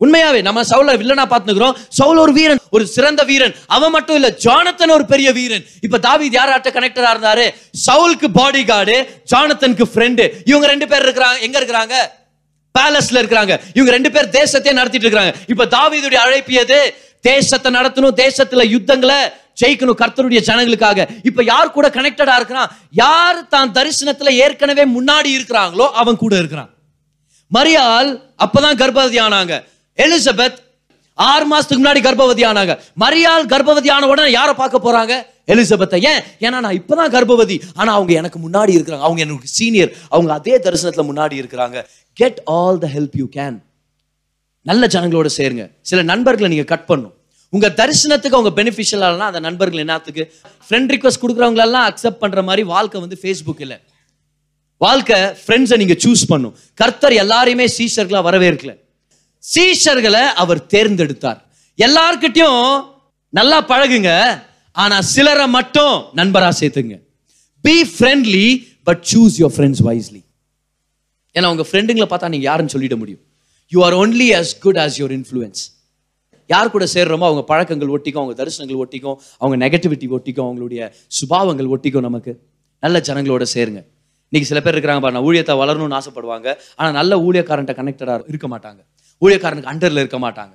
உண்மையாவே நம்ம சவுல வில்லனா பார்த்துக்கிறோம். சவுல் ஒரு வீரன் ஒரு சிறந்த வீரன். அவன் மட்டும் இல்ல ஜானத்தன் ஒரு பெரிய வீரன். இப்ப தாவீது யாராட்ட கனெக்டடா இருந்தாரு? சவுலுக்கு பாடி கார்டு ஜானத்தனுக்கு ஃப்ரெண்டு இவங்க ரெண்டு பேர் இருக்கிறாங்க எங்க இருக்கிறாங்க? பேலஸ்ல இருக்கிறாங்க. இவங்க ரெண்டு பேர் தேசத்தையே நடத்திட்டு இருக்காங்க இப்ப தாவீதுடைய அழைப்பு எது? தேசத்தை நடத்தணும் தேசத்துல யுத்தங்களை ஜெயிக்கணும் கர்த்தருடைய ஜனங்களுக்காக. இப்ப யார் கூட கனெக்டடா இருக்கிறான்? யார் தான் தரிசனத்துல ஏற்கனவே முன்னாடி இருக்கிறாங்களோ அவன் கூட இருக்கிறான். மரியாள் அப்பதான் கர்ப்பவதி ஆனாங்க. எலிசபெத் ஆறு மாசத்துக்கு முன்னாடி கர்ப்பவதி ஆனாங்க. மரியாள் கர்ப்பவதி ஆன உடனே யாரை பார்க்க போறாங்க? எலிசபெத்தை. ஏன்? ஏன்னா நான் இப்போதான் கர்ப்பவதி. ஆனால் அவங்க எனக்கு முன்னாடி இருக்கிறாங்க. அவங்க எனக்கு சீனியர் அவங்க அதே தரிசனத்தில் முன்னாடி இருக்கிறாங்க. Get all the help you can நல்ல ஜனங்களோட சேருங்க. சில நண்பர்களை நீங்கள் கட் பண்ணும். உங்க தரிசனத்துக்கு அவங்க பெனிஃபிஷியல் அந்த நண்பர்கள் என்னத்துக்கு? ஃப்ரெண்ட் ரிக்வஸ்ட் கொடுக்குறவங்களெல்லாம் அக்செப்ட் பண்ணுற மாதிரி வாழ்க்கை வந்து ஃபேஸ்புக் இல்லை. வாழ்க்கை ஃப்ரெண்ட்ஸை நீங்கள் சூஸ் பண்ணும். கர்த்தர் எல்லாரையுமே சீஷர்களாக வரவேற்கல. சீஷர்களை அவர் தேர்ந்தெடுத்தார். எல்லார்கிட்டையும் நல்லா பழகுங்க. ஆனா சிலரை மட்டும் நண்பரா சேர்த்துங்க. Be friendly but choose your friends wisely ஏன்னா உங்க ஃப்ரெண்டுங்களை பார்த்தா நீங்க யாருன்னு சொல்லிட முடியும். You are only as good as your influence யார் கூட சேர்றோமோ அவங்க பழக்கங்கள் ஒட்டிக்கும் அவங்க தரிசனங்கள் ஒட்டிக்கும் அவங்க நெகட்டிவிட்டி ஒட்டிக்கும் அவங்களுடைய சுபாவங்கள் ஒட்டிக்கும் நமக்கு. நல்ல ஜனங்களோட சேருங்க. இன்னைக்கு சில பேர் இருக்கிறாங்க பாருங்க ஊழியத்தை வளரணும்னு ஆசைப்படுவாங்க. ஆனால் நல்ல ஊழியக்காரன்ட்ட கனெக்டடாக இருக்க மாட்டாங்க. ஊழியக்காரனுக்கு அண்டரில் இருக்க மாட்டாங்க.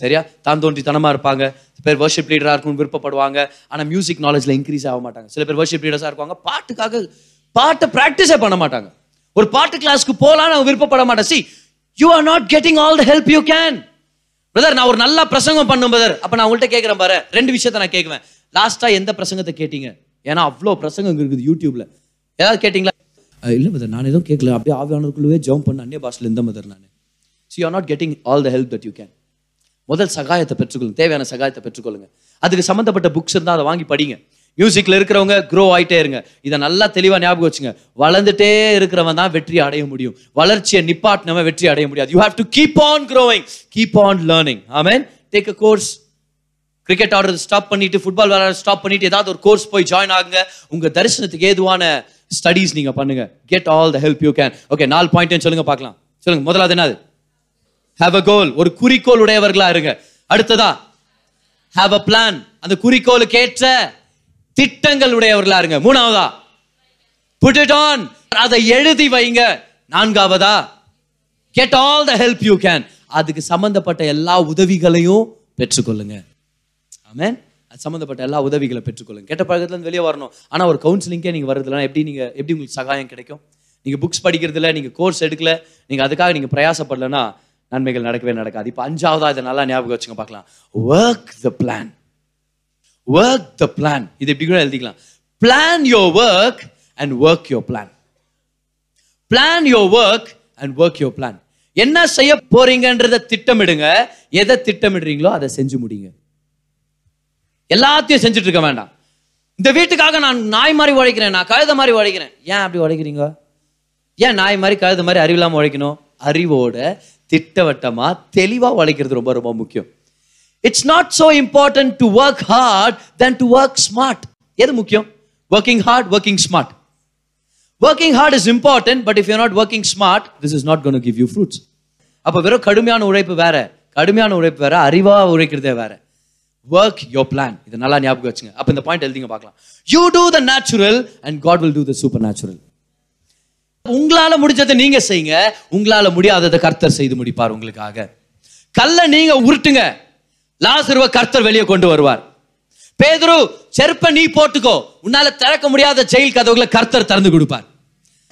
சரியா? தான் தோன்றித்தனமாக இருப்பாங்க. சில பேர் வர்ஷிப் லீடராக இருக்கணும்னு விருப்பப்படுவாங்க. ஆனால் மியூசிக் நாலேஜில் இன்க்ரீஸ் ஆக மாட்டாங்க. சில பேர் வர்ஷிப் லீடர்ஸாக இருப்பாங்க. பாட்டுக்காக பாட்டை ப்ராக்டிஸே பண்ண மாட்டாங்க. ஒரு பாட்டு கிளாஸ்க்கு போகலான்னு அவங்க விருப்பப்பட மாட்டேன் see you are not getting all the help you can brother நான் ஒரு நல்ல பிரசங்கம் பண்ணும் பிரதர் அப்போ நான் உங்கள்கிட்ட கேட்குறேன் பாரு. ரெண்டு விஷயத்த நான் கேட்குவேன் லாஸ்ட்டாக எந்த பிரசங்கத்தை கேட்டீங்க? ஏன்னா அவ்வளோ பிரசங்கம் இருக்குது யூடியூப்பில் ஏதாவது கேட்டிங்களா? இல்லை மதர் நான் எதுவும் கேட்கல அப்படியே ஆவியானதுக்குள்ளவே ஜம்ப் பண்ண அந்நிய பாஷையில் இந்த மதர் நான். See you not getting all the help that you can முதல் சகாயத்தை பெற்றுக்கொள்ளுங்க. தேவையான சகாயத்தை பெற்றுக்கொள்ளுங்க. அதுக்கு சம்மந்தப்பட்ட புக்ஸ் இருந்தால் அதை வாங்கி படிங்க. மியூசிக்கில் இருக்கிறவங்க க்ரோ ஆகிட்டே இருங்க. இதை நல்லா தெளிவாக ஞாபகம் வச்சுங்க. வளர்ந்துட்டே இருக்கிறவன் தான் வெற்றி அடைய முடியும். வளர்ச்சியை நிப்பாட்டினவன் வெற்றி அடைய முடியாது. You have to keep on growing keep on learning amen take a course cricket ஆடுறது ஸ்டாப் பண்ணிட்டு ஃபுட்பால் விளையாட ஸ்டாப் பண்ணிட்டு ஏதாவது ஒரு கோர்ஸ் போய் ஜாயின் ஆகுங்க. உங்கள் தரிசனத்துக்கு ஏதுவான ஸ்டடீஸ் நீங்கள் பண்ணுங்க. Get all the help you can okay நாலு பாயிண்ட் சொல்லுங்க பார்க்கலாம். சொல்லுங்க முதலாவது என்னது? ஹேவ் அ கோல் ஒரு குறிக்கோள் உடையவர்களா இருங்க. அடுத்ததா ஹேவ் அ பிளான் அந்த குறிக்கோளுக்கு ஏற்ற திட்டங்கள் உடையவர்களா இருங்க. மூணாவதா புட் இட் ஆன் அதை எழுதி வைங்க. நான்காவதா get all the help you can அதுக்கு சம்பந்தப்பட்ட எல்லா உதவிகளையும் பெற்றுக்கொள்ளுங்க. ஆமேன் அது சம்மந்தப்பட்ட எல்லா உதவிகளை பெற்றுக்கொள்ளுங்க. கெட்ட பழக்கத்துல வெளியே வரணும். ஆனா ஒரு கவுன்சிலிங்கே நீங்க வரதுல எப்படி நீங்க எப்படி உங்களுக்கு சகாயம் கிடைக்கும்? நீங்க புக்ஸ் படிக்கிறதுல நீங்க கோர்ஸ் எடுக்கல நீங்க அதுக்காக நீங்க பிரயாசப்படலன்னா நன்மைகள் நடக்கவே நடக்காது. இப்போ அஞ்சாவதா இதை நல்லா ஞாபகம் வச்சுங்க பார்க்கலாம். Work the plan work the plan இது எப்படி கூட எழுதிக்கலாம். Plan your work and work your plan plan your work and work your plan என்ன செய்ய போறீங்கன்றத திட்டமிடுங்க. எதை திட்டமிடுறீங்களோ அதை செஞ்சு முடியுங்க எல்லாத்தையும் செஞ்சுட்டு இருக்க வேண்டாம். இந்த வீட்டுக்காக நான் நாய் மாதிரி உழைக்கிறேன் நான் கழுத மாதிரி உழைக்கிறேன். ஏன் அப்படி உழைக்கிறீங்க? ஏன் நாய் மாதிரி கழுத மாதிரி அறிவில்லாமல் உழைக்கணும்? அறிவோட திட்டவட்டமா தெளிவாக உழைக்கிறது ரொம்ப ரொம்ப முக்கியம். It's not so important to work hard then to work smart எது முக்கியம்? Working hard working smart working hard is important but if you not working smart this is not gonna give you fruits அப்போ வெறும் கடுமையான உழைப்பு வேற கடுமையான உழைப்பு வேற அறிவா உழைக்கிறதே வேற. ஒர்க் யோர் பிளான் இதை நல்லா ஞாபகம் வச்சுங்க. அப்போ இந்த பாயிண்ட் எழுதிங்க பார்க்கலாம். You do the natural and God will do the supernatural உங்களால முடிஞ்சதை நீங்க செய்யுங்க. உங்களால முடியாததை கர்த்தர் செய்து முடிப்பார் உங்களுக்காக. கல்ல நீங்க உருட்டுங்க. லாசருவ கர்த்தர் வெளியே கொண்டு வருவார். பேதுரு செருப்ப நீ போட்டுக்கோ. உன்னால திறக்க முடியாத ஜெயில் கதவுகளை கர்த்தர் திறந்து கொடுப்பார்.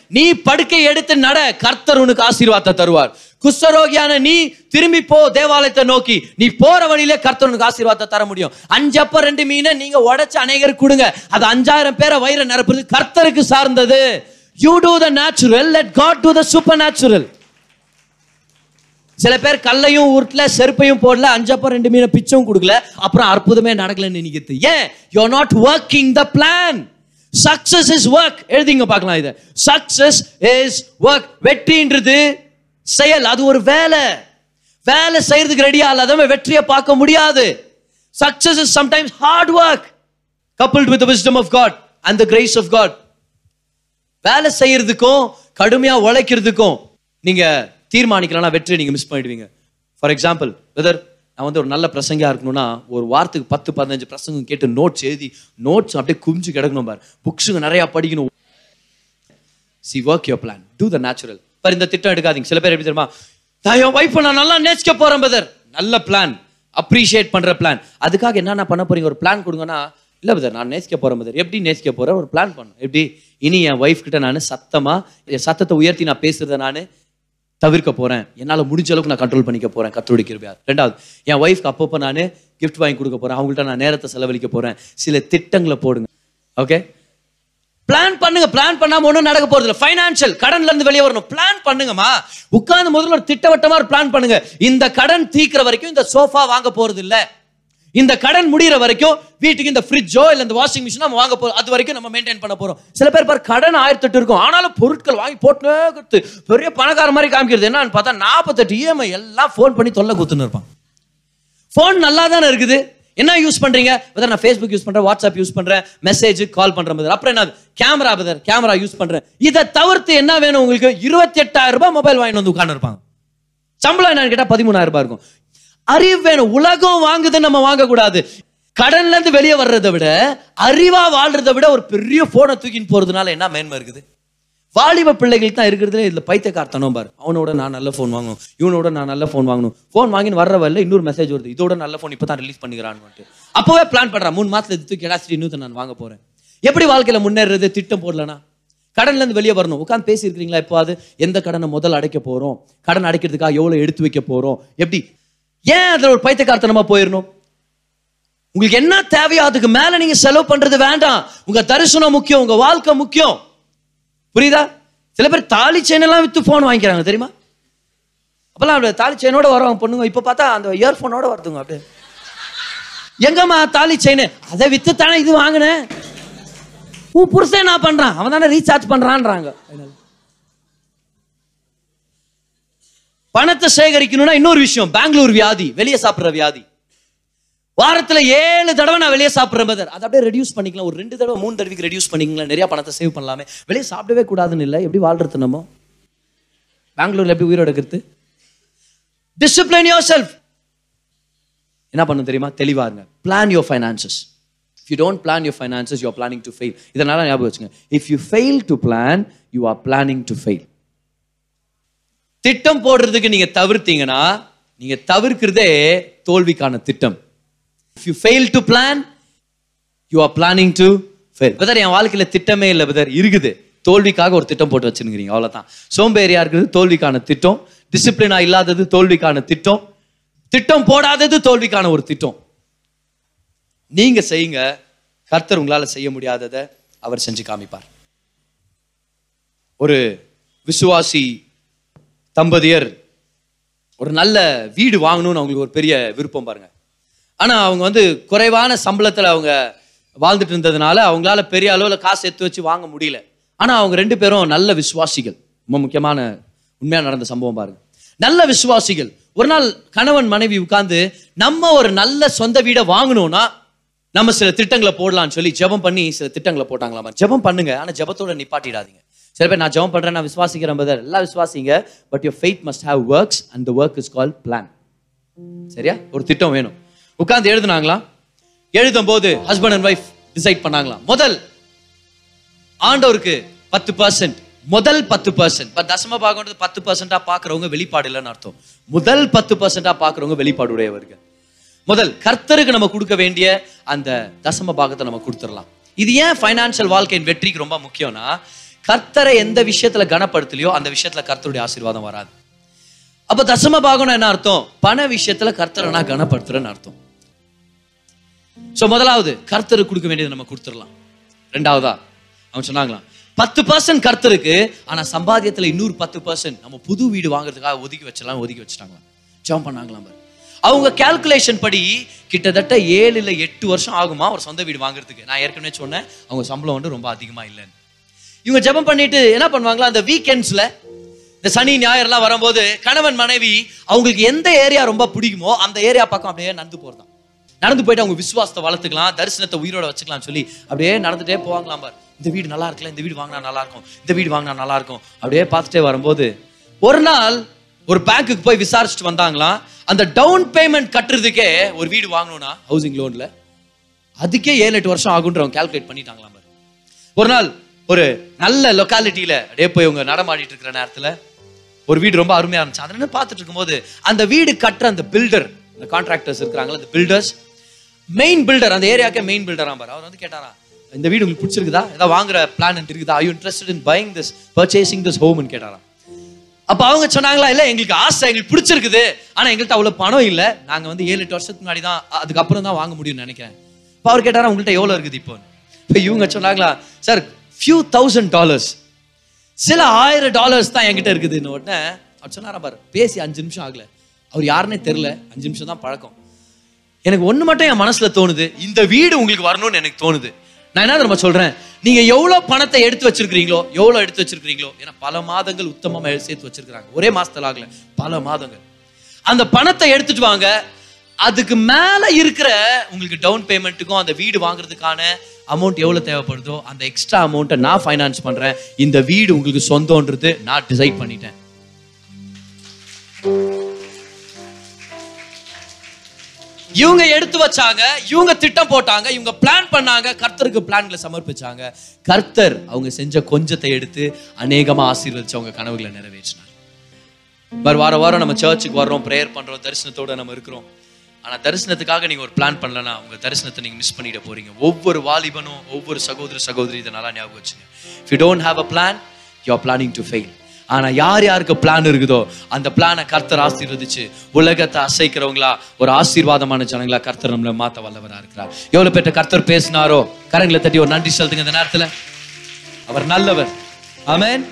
நீ படுக்கை எடுத்து நட கர்த்தர் உனக்கு ஆசீர்வாதத்தை தருவார். குஷ்டரோகியான நீ திரும்பி போ தேவாலயத்தை நோக்கி. நீ போற வழியிலே கர்த்தர் உனக்கு ஆசீர்வாதத்தை தர முடியும். அஞ்சப்ப ரெண்டு மீனை நீங்க உடைச்சு அநேகருக்கு கொடுங்க. அது அஞ்சாயிரம் பேரை வயிறு நிரப்புறது கர்த்தருக்கு சார்ந்தது. You do the natural let God do the supernatural சில பேர் கல்லையும் உருட்டல செருப்பையும் போடல அஞ்சப்போ ரெண்டு மீனை பிச்சும் கொடுக்கல அப்புறம் அற்புதமே நடக்கலன்னு நினைக்கிறது. ஏன்? You not working the plan success is work எழுதிங்க பார்க்கலாம் இதை. சக்சஸ் இஸ் ஒர்க் வெற்றின்றது செயல் அது ஒரு வேலை. வேலை செய்யறதுக்கு ரெடியா இல்லாதவன் வெற்றியை பார்க்க முடியாது. Success is sometimes hard work coupled with wisdom of God and the grace of God வேலை செய்யறதுக்கும் கடுமையா உழைக்கிறதுக்கும் நீங்க தீர்மானிக்கலாம் வெற்றி நீங்க மிஸ் பண்ணிடுவீங்க. ஃபார் எக்ஸாம்பிள் வெதர் நான் வந்து ஒரு நல்ல பிரசங்காக இருக்கணும்னா ஒரு வாரத்துக்கு பத்து பதினஞ்சு பிரசங்கம் கேட்டு நோட்ஸ் எழுதி நோட்ஸ் அப்படியே குமிஞ்சு கிடக்கணும் பார். புக்ஸுங்க நிறைய படிக்கணும். See work your plan do the natural பார் இந்த திட்டம் எடுக்காதீங்க. சில பேர் எப்படி தெரியுமா? நான் என் ஒய்ஃபை நான் நல்லா நேசிக்க போகிறேன் பதர் நல்ல பிளான் அப்ரிஷியேட் பண்ணுற பிளான் அதுக்காக என்னென்ன பண்ண போகிறீங்க ஒரு பிளான் கொடுங்கன்னா இல்லை பதர் நான் நேசிக்க போகிறேன் பதர் எப்படி நேசிக்க போகிறேன் ஒரு பிளான் பண்ணும் எப்படி? இனி என் ஒய்ஃப் கிட்ட நான் சத்தமா என் சத்தத்தை உயர்த்தி நான் பேசுறத நான் தவிர்க்க போறேன். என்னால் முடிஞ்ச அளவுக்கு நான் கண்ட்ரோல் பண்ணிக்க போறேன். கத்தோடி கிருபையா ரெண்டாவது என் ஒய்ஃப்க்கு அப்பப்போ நான் கிஃப்ட் வாங்கி கொடுக்க போறேன். அவங்கள்ட்ட நான் நேரத்தை செலவழிக்க போறேன். சில திட்டங்களை போடுங்க. ஓகே பிளான் பண்ணுங்க. பிளான் பண்ணாம ஒன்றும் நடக்க போறது இல்லை. ஃபைனான்சியல் கடன்ல இருந்து வெளியே வரணும். பிளான் பண்ணுங்கம்மா. உட்கார்ந்து முதல்ல ஒரு திட்டவட்டமா ஒரு பிளான் பண்ணுங்க. இந்த கடன் தீக்கிற வரைக்கும் இந்த சோஃபா வாங்க போறது இல்லை. இந்த கடன் முடியிற வரைக்கும் வீட்டுக்கு இந்த ஃப்ரிட்ஜோ இல்லை இந்த வாஷிங் மிஷினோ நம்ம வாங்க போகிறோம் அது வரைக்கும் நம்ம மெயின்டைன் பண்ண போகிறோம் சில பேர் பார் கடன் ஆயிரத்தி எட்டு இருக்கும். ஆனாலும் பொருட்கள் வாங்கி போட்டுனே கொடுத்து பெரிய பணக்கார மாதிரி காமிக்கிறது. என்னன்னு பார்த்தா நாற்பத்தெட்டு இஎம்ஐ எல்லாம் ஃபோன் பண்ணி தொல்லை கொடுத்துன்னு இருப்பான். ஃபோன் நல்லா தானே இருக்குது. என்ன யூஸ் பண்ணுறீங்க பதர் நான் ஃபேஸ்புக் யூஸ் பண்ணுறேன் வாட்ஸ்அப் யூஸ் பண்ணுறேன் மெசேஜ் கால் பண்ணுற பதர் அப்புறம் என்ன கேமரா பதர் கேமரா யூஸ் பண்றேன். இதை தவிர்த்து என்ன வேணும் உங்களுக்கு? இருபத்தி எட்டாயிரம் ரூபாய் மொபைல் வாங்கிட்டு வந்து உட்காந்துருப்பாங்க சம்பளம் என்னன்னு கேட்டால் பதிமூணாயிரம் ரூபாய் இருக்கும். அறிவு வேணும் உலகம் வாங்குது நம்ம வாங்கக்கூடாது. கடன்ல இருந்து வெளியே வர்றதை விட அறிவா வாழ்றதை விட ஒரு பெரிய போனை தூக்கின்னு போறதுனால என்ன மேன்மை இருக்குது? வாலிப பிள்ளைகளுக்கு தான் இருக்கிறதுல இதுல பைத்தியக்காரத்தனம் பாரு. அவனோட நான் நல்ல ஃபோன் வாங்கணும். இவனோட நான் நல்ல ஃபோன் வாங்கணும். ஃபோன் வாங்கின்னு வர்ற வரல இன்னொரு மெசேஜ் வருது. இதோட நல்ல ஃபோன் இப்போ தான் ரிலீஸ் பண்ணிக்கிறான்னு அப்போவே பிளான் பண்ணுறான் மூணு மாசத்துல இது தூக்கி எடாசிட்டி இன்னும் நான் வாங்க போறேன். எப்படி வாழ்க்கையில முன்னேறது? திட்டம் போடலனா? கடன்லேருந்து வெளியே வரணும். உட்காந்து பேசியிருக்கிறீங்களா இப்போ அது எந்த கடனை முதல்ல அடைக்க போகிறோம் கடன் அடைக்கிறதுக்காக எவ்வளோ எடுத்து வைக்க போகிறோம் எப்படி? ஏன் அதில் ஒரு பைத்தியக்காரத்தனமா போயிடணும் உங்களுக்கு என்ன தேவையோ அதுக்கு மேலே நீங்கள் செலவு பண்ணுறது வேண்டாம். உங்கள் தரிசனம் முக்கியம் உங்கள் வாழ்க்கை முக்கியம். புரியுதா? சில பேர் தாலி செயினெல்லாம் விற்று ஃபோன் வாங்கிக்கிறாங்க தெரியுமா? அப்போல்லாம் அப்படியே தாலி செயினோட வரவங்க பொண்ணுங்க இப்போ பார்த்தா அந்த இயர்ஃபோனோட வருதுங்க அப்படியே. எங்கம்மா தாலி செயின் அதை விற்று தானே இது வாங்கினேன்? உன் புருஷன் என்ன பண்ணுறான் அவன் தானே ரீசார்ஜ் பண்ணுறான்றாங்க பணத்தை சேகரிக்கணும்னா இன்னொரு விஷயம். பெங்களூர் வியாதி வெளியே சாப்பிட்ற வியாதி. வாரத்துல ஏழு தடவை நான் வெளியே சாப்பிட்ற பதர் அதை அப்படியே ரெடியூஸ் பண்ணிக்கலாம். ஒரு ரெண்டு தடவை மூணு தடவைக்கு ரெடியூஸ் பண்ணிக்கலாம். நிறைய பணத்தை சேவ் பண்ணலாமே. வெளியே சாப்பிடவே கூடாதுன்னு இல்லை. எப்படி வாழ்றது நம்ம? பெங்களூர்ல எப்படி உயிரோட இருக்கிறது? டிசிப்ளின் யோர் செல்ஃப் என்ன பண்ணணும் தெரியுமா? தெளிவா இருங்க. Plan your finances if you don't plan your finances you are planning to fail இதனால ஞாபகம் வச்சுங்க if you fail to plan you are planning to fail திட்டம் போடுறதுக்கு நீங்க தவிர்த்தீங்கன்னா நீங்க தவிர்க்கிறதே தோல்விக்கான திட்டம். If you fail to plan you are planning to fail brother என் வாழ்க்கையில் திட்டமே இல்லை பதர் இருக்குது. தோல்விக்காக ஒரு திட்டம் போட்டு வச்சுருக்கிறீங்க அவ்வளோதான் சோம்பேறியா இருக்கிறது தோல்விக்கான திட்டம். டிசிப்ளினா இல்லாதது தோல்விக்கான திட்டம். திட்டம் போடாதது தோல்விக்கான ஒரு திட்டம். நீங்க செய்யுங்க. கர்த்தர் உங்களால் செய்ய முடியாததை அவர் செஞ்சு காமிப்பார். ஒரு விசுவாசி தம்பதியர் ஒரு நல்ல வீடு வாங்கணும்னு அவங்களுக்கு ஒரு பெரிய விருப்பம் பாருங்க. ஆனா அவங்க வந்து குறைவான சம்பளத்துல அவங்க வாழ்ந்துட்டு இருந்ததுனால அவங்களால பெரிய அளவுல காசு எடுத்து வச்சு வாங்க முடியல. ஆனா அவங்க ரெண்டு பேரும் நல்ல விசுவாசிகள். ரொம்ப முக்கியமான உண்மையா நடந்த சம்பவம் பாருங்க. நல்ல விசுவாசிகள். ஒரு நாள் கணவன் மனைவி உட்கார்ந்து நம்ம ஒரு நல்ல சொந்த வீடை வாங்கணும்னா நம்ம சில திட்டங்களை போடலாம்னு சொல்லி ஜெபம் பண்ணி சில திட்டங்களை போட்டாங்களாமா? ஜெபம் பண்ணுங்க. ஆனா ஜெபத்தோட நிப்பாட்டிடாதீங்க. சில பேர் நான் ஜெபம் பண்றேன் நான் விசுவாசிக்கிறேன் brother. எல்லாம் விசுவாசிங்க but your faith must have works and the work is call plan சரியா? ஒரு திட்டம் வேணும். உட்கார்ந்து எழுதுனாங்களா? எழுதும் போது ஹஸ்பண்ட் அண்ட் ஒய்ஃப் டிசைட் பண்ணாங்களாம் முதல் ஆண்டவருக்கு பத்து பர்சன்ட் முதல் பத்து பர்சன்ட் பட் தசம பாகம்ன்றது பத்து பர்சன்டா பாக்குறவங்க வெளிப்பாடு இல்லைன்னு அர்த்தம். முதல் பத்து பர்சன்டா பாக்குறவங்க வெளிப்பாடு உடையவர்கள். முதல் கர்த்தருக்கு நம்ம கொடுக்க வேண்டிய அந்த தசம பாகத்தை நம்ம கொடுத்துடலாம். இது ஏன் ஃபைனான்சியல் வாழ்க்கையின் வெற்றிக்கு ரொம்ப முக்கியம்னா கர்த்தரை எந்த விஷயத்துல கனப்படுத்தலையோ அந்த விஷயத்துல கர்த்தருடைய ஆசீர்வாதம் வராது. அப்ப தசம பாகம்னா என்ன அர்த்தம்? பண விஷயத்துல கர்த்தரை நான் கனப்படுத்துறேன்னு அர்த்தம். சோ முதலாவது கர்த்தருக்கு கொடுக்க வேண்டியது நம்ம கொடுத்துடலாம். ரெண்டாவதா? அவன் சொன்னாங்களாம் பத்து பர்சன்ட் கர்த்தருக்கு ஆனா சம்பாத்தியத்துல இன்னொரு பத்து பர்சன்ட் நம்ம புது வீடு வாங்குறதுக்காக ஒதுக்கி வச்சிடலாம் ஒதுக்கி வச்சிட்டாங்களாம். ஜம் பண்ணாங்களாம் அவங்க கால்குலேஷன் படி கிட்டத்தட்ட ஏழு இல்ல எட்டு வருஷம் ஆகுமா ஒரு சொந்த வீடு வாங்குறதுக்கு? நான் ஏற்கனவே சொன்னேன் அவங்க சம்பளம் வந்து ரொம்ப அதிகமா இல்லைன்னு. இவங்க ஜெபம் பண்ணிட்டு என்ன பண்ணுவாங்களா? அந்த வீக்கெண்ட்ஸ்ல இந்த சனி ஞாயிறுலாம் வரும்போது கணவன் மனைவி அவங்களுக்கு எந்த ஏரியா ரொம்ப பிடிக்குமோ அந்த ஏரியா பக்கம் அப்படியே நடந்து போறதாம் நடந்து போயிட்டு அவங்க விசுவாசத்தை வளர்த்துக்கலாம் தரிசனத்தை உயிரோட வச்சுக்கலாம் சொல்லி அப்படியே நடந்துட்டே போவாங்களாம் பார். இந்த வீடு நல்லா இருக்குல்ல இந்த வீடு வாங்கினா நல்லா இருக்கும் இந்த வீடு வாங்கினா நல்லா இருக்கும் அப்படியே பார்த்துட்டே வரும்போது ஒரு நாள் ஒரு பேங்க்குக்கு போய் விசாரிச்சுட்டு வந்தாங்களாம். அந்த டவுன் பேமெண்ட் கட்டுறதுக்கே ஒரு வீடு வாங்கணும்னா ஹவுசிங் லோன்ல அதுக்கே ஏழு எட்டு வருஷம் ஆகுன்றவங்க கால்குலேட் பண்ணிட்டாங்களாம் பாரு. ஒரு நாள் ஒரு நல்ல லொக்காலிட்டியில அப்படியே போய் அவங்க நடமாடிட்டு இருக்கிற நேரத்துல ஒரு வீடு ரொம்ப அருமையா இருந்துச்சு. அதை பார்த்துட்டு இருக்கும்போது அந்த வீடு கட்டுற அந்த பில்டர் அந்த கான்ட்ராக்டர்ஸ் இருக்கிறாங்களா அந்த பில்டர்ஸ் மெயின் பில்டர் அந்த ஏரியாக்கே மெயின் பில்டரா பாரு. அவர் வந்து கேட்டாரா இந்த வீடு உங்களுக்கு பிடிச்சிருக்குதா? ஏதாவது வாங்குற பிளான் இருக்குதா? I interested in buying this purchasing this ஹோம்னு கேட்டாராம் அப்ப அவங்க சொன்னாங்களா இல்ல எங்களுக்கு ஆசை எங்களுக்கு பிடிச்சிருக்குது. ஆனா எங்கள்கிட்ட அவ்வளவு பணம் இல்ல. நாங்க வந்து ஏழு எட்டு வருஷத்துக்கு முன்னாடி தான் அதுக்கப்புறம் தான் வாங்க முடியும்னு நினைக்கிறேன். இப்போ அவர் கேட்டாரா உங்கள்கிட்ட எவ்வளவு இருக்குது இப்போ? இப்போ இவங்க சொன்னாங்களா சார் ஃபியூ தௌசண்ட் டாலர்ஸ் சில ஆயிரம் டாலர்ஸ் தான் என்கிட்ட இருக்குதுன்னு உடனே அவர் சொன்னாரா பாரு பேசி அஞ்சு நிமிஷம் ஆகல. அவர் யாருன்னே தெரில அஞ்சு நிமிஷம் தான் பழக்கம். எனக்கு ஒன்று மட்டும் என் மனசில் தோணுது இந்த வீடு உங்களுக்கு வரணும்னு எனக்கு தோணுது. நான் என்ன தெரியுமா சொல்கிறேன் நீங்கள் எவ்வளோ பணத்தை எடுத்து வச்சிருக்கிறீங்களோ எவ்வளோ எடுத்து வச்சிருக்கிறீங்களோ ஏன்னா பல மாதங்கள் உத்தமமாக சேர்த்து வச்சிருக்கிறாங்க. ஒரே மாதத்தில் ஆகல பல மாதங்கள். அந்த பணத்தை எடுத்துட்டு வாங்க அதுக்கு மேலே இருக்கிற உங்களுக்கு டவுன் பேமெண்ட்டுக்கும் அந்த வீடு வாங்குறதுக்கான அமௌண்ட் எவ்வளவு தேவைப்படுதோ அந்த எக்ஸ்ட்ரா அமௌண்ட்டை நான் ஃபைனான்ஸ் பண்றேன். இந்த வீடு உங்களுக்கு சொந்தன்றது நான் டிசைட் பண்ணிட்டேன். இவங்க எடுத்து வச்சாங்க இவங்க திட்டம் போட்டாங்க இவங்க பிளான் பண்ணாங்க கர்த்தருக்கு பிளான்களை சமர்ப்பிச்சாங்க. கர்த்தர் அவங்க செஞ்ச கொஞ்சத்தை எடுத்து அநேகமா ஆசீர்வதிச்சு அவங்க கனவுகளை நிறைவேற்றினார். வார வாரம் நம்ம சர்ச்சுக்கு வர்றோம் ப்ரேயர் பண்றோம் தரிசனத்தோட நம்ம இருக்கிறோம். ஆனா தரிசனத்துக்காக நீங்க ஒரு பிளான் பண்ணலனா உங்க தரிசனத்தை நீங்க மிஸ் பண்ணிட போறீங்க. ஒவ்வொரு வாலிபனும் ஒவ்வொரு சகோதர சகோதரி இதை நல்லா ஞாபகம் வச்சுங்க. If you don't have a plan you are planning to fail ஆனா யார் யாருக்கு பிளான் இருக்குதோ அந்த பிளானை கர்த்தர் ஆசீர்வதிச்சு உலகத்தை அசைக்கிறவங்களா ஒரு ஆசீர்வாதமான ஜனங்களா கர்த்தர் நம்மளை மாத்த வல்லவரா இருக்கிறார். எவ்வளவு பேர்ட்ட கர்த்தர் பேசினாரோ கரங்களை தட்டி ஒரு நன்றி செலுத்துங்க இந்த நேரத்துல. அவர் நல்லவர். ஆமேன்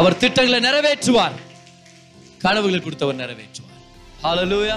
அவர் திட்டங்களை நிறைவேற்றுவார். கனவுகளை கொடுத்தவர் நிறைவேற்றுவார். ஹalleluya